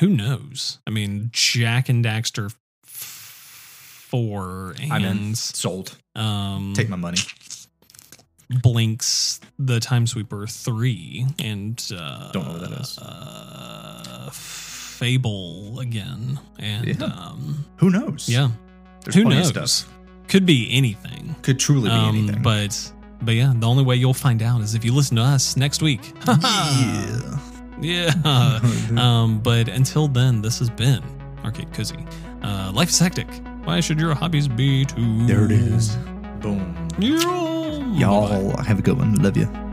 S1: who knows. I mean, Jak and Daxter four
S2: I'm in. Sold.
S1: um
S2: Take my money.
S1: Blinx the Time Sweeper three and uh,
S2: Don't know what that is.
S1: Uh, Fable again, and
S2: Yeah.
S1: um,
S2: Who knows?
S1: yeah,
S2: There's
S1: who knows? Could be anything.
S2: Could truly be
S1: Um,
S2: anything.
S1: But but yeah, the only way you'll find out is if you listen to us next week.
S2: yeah.
S1: yeah. um, but until then, this has been Arcade Cozy. Uh, life is hectic. Why should your hobbies be too?
S2: There it is. Boom.
S1: Yeah.
S2: Y'all have a good one. Love you.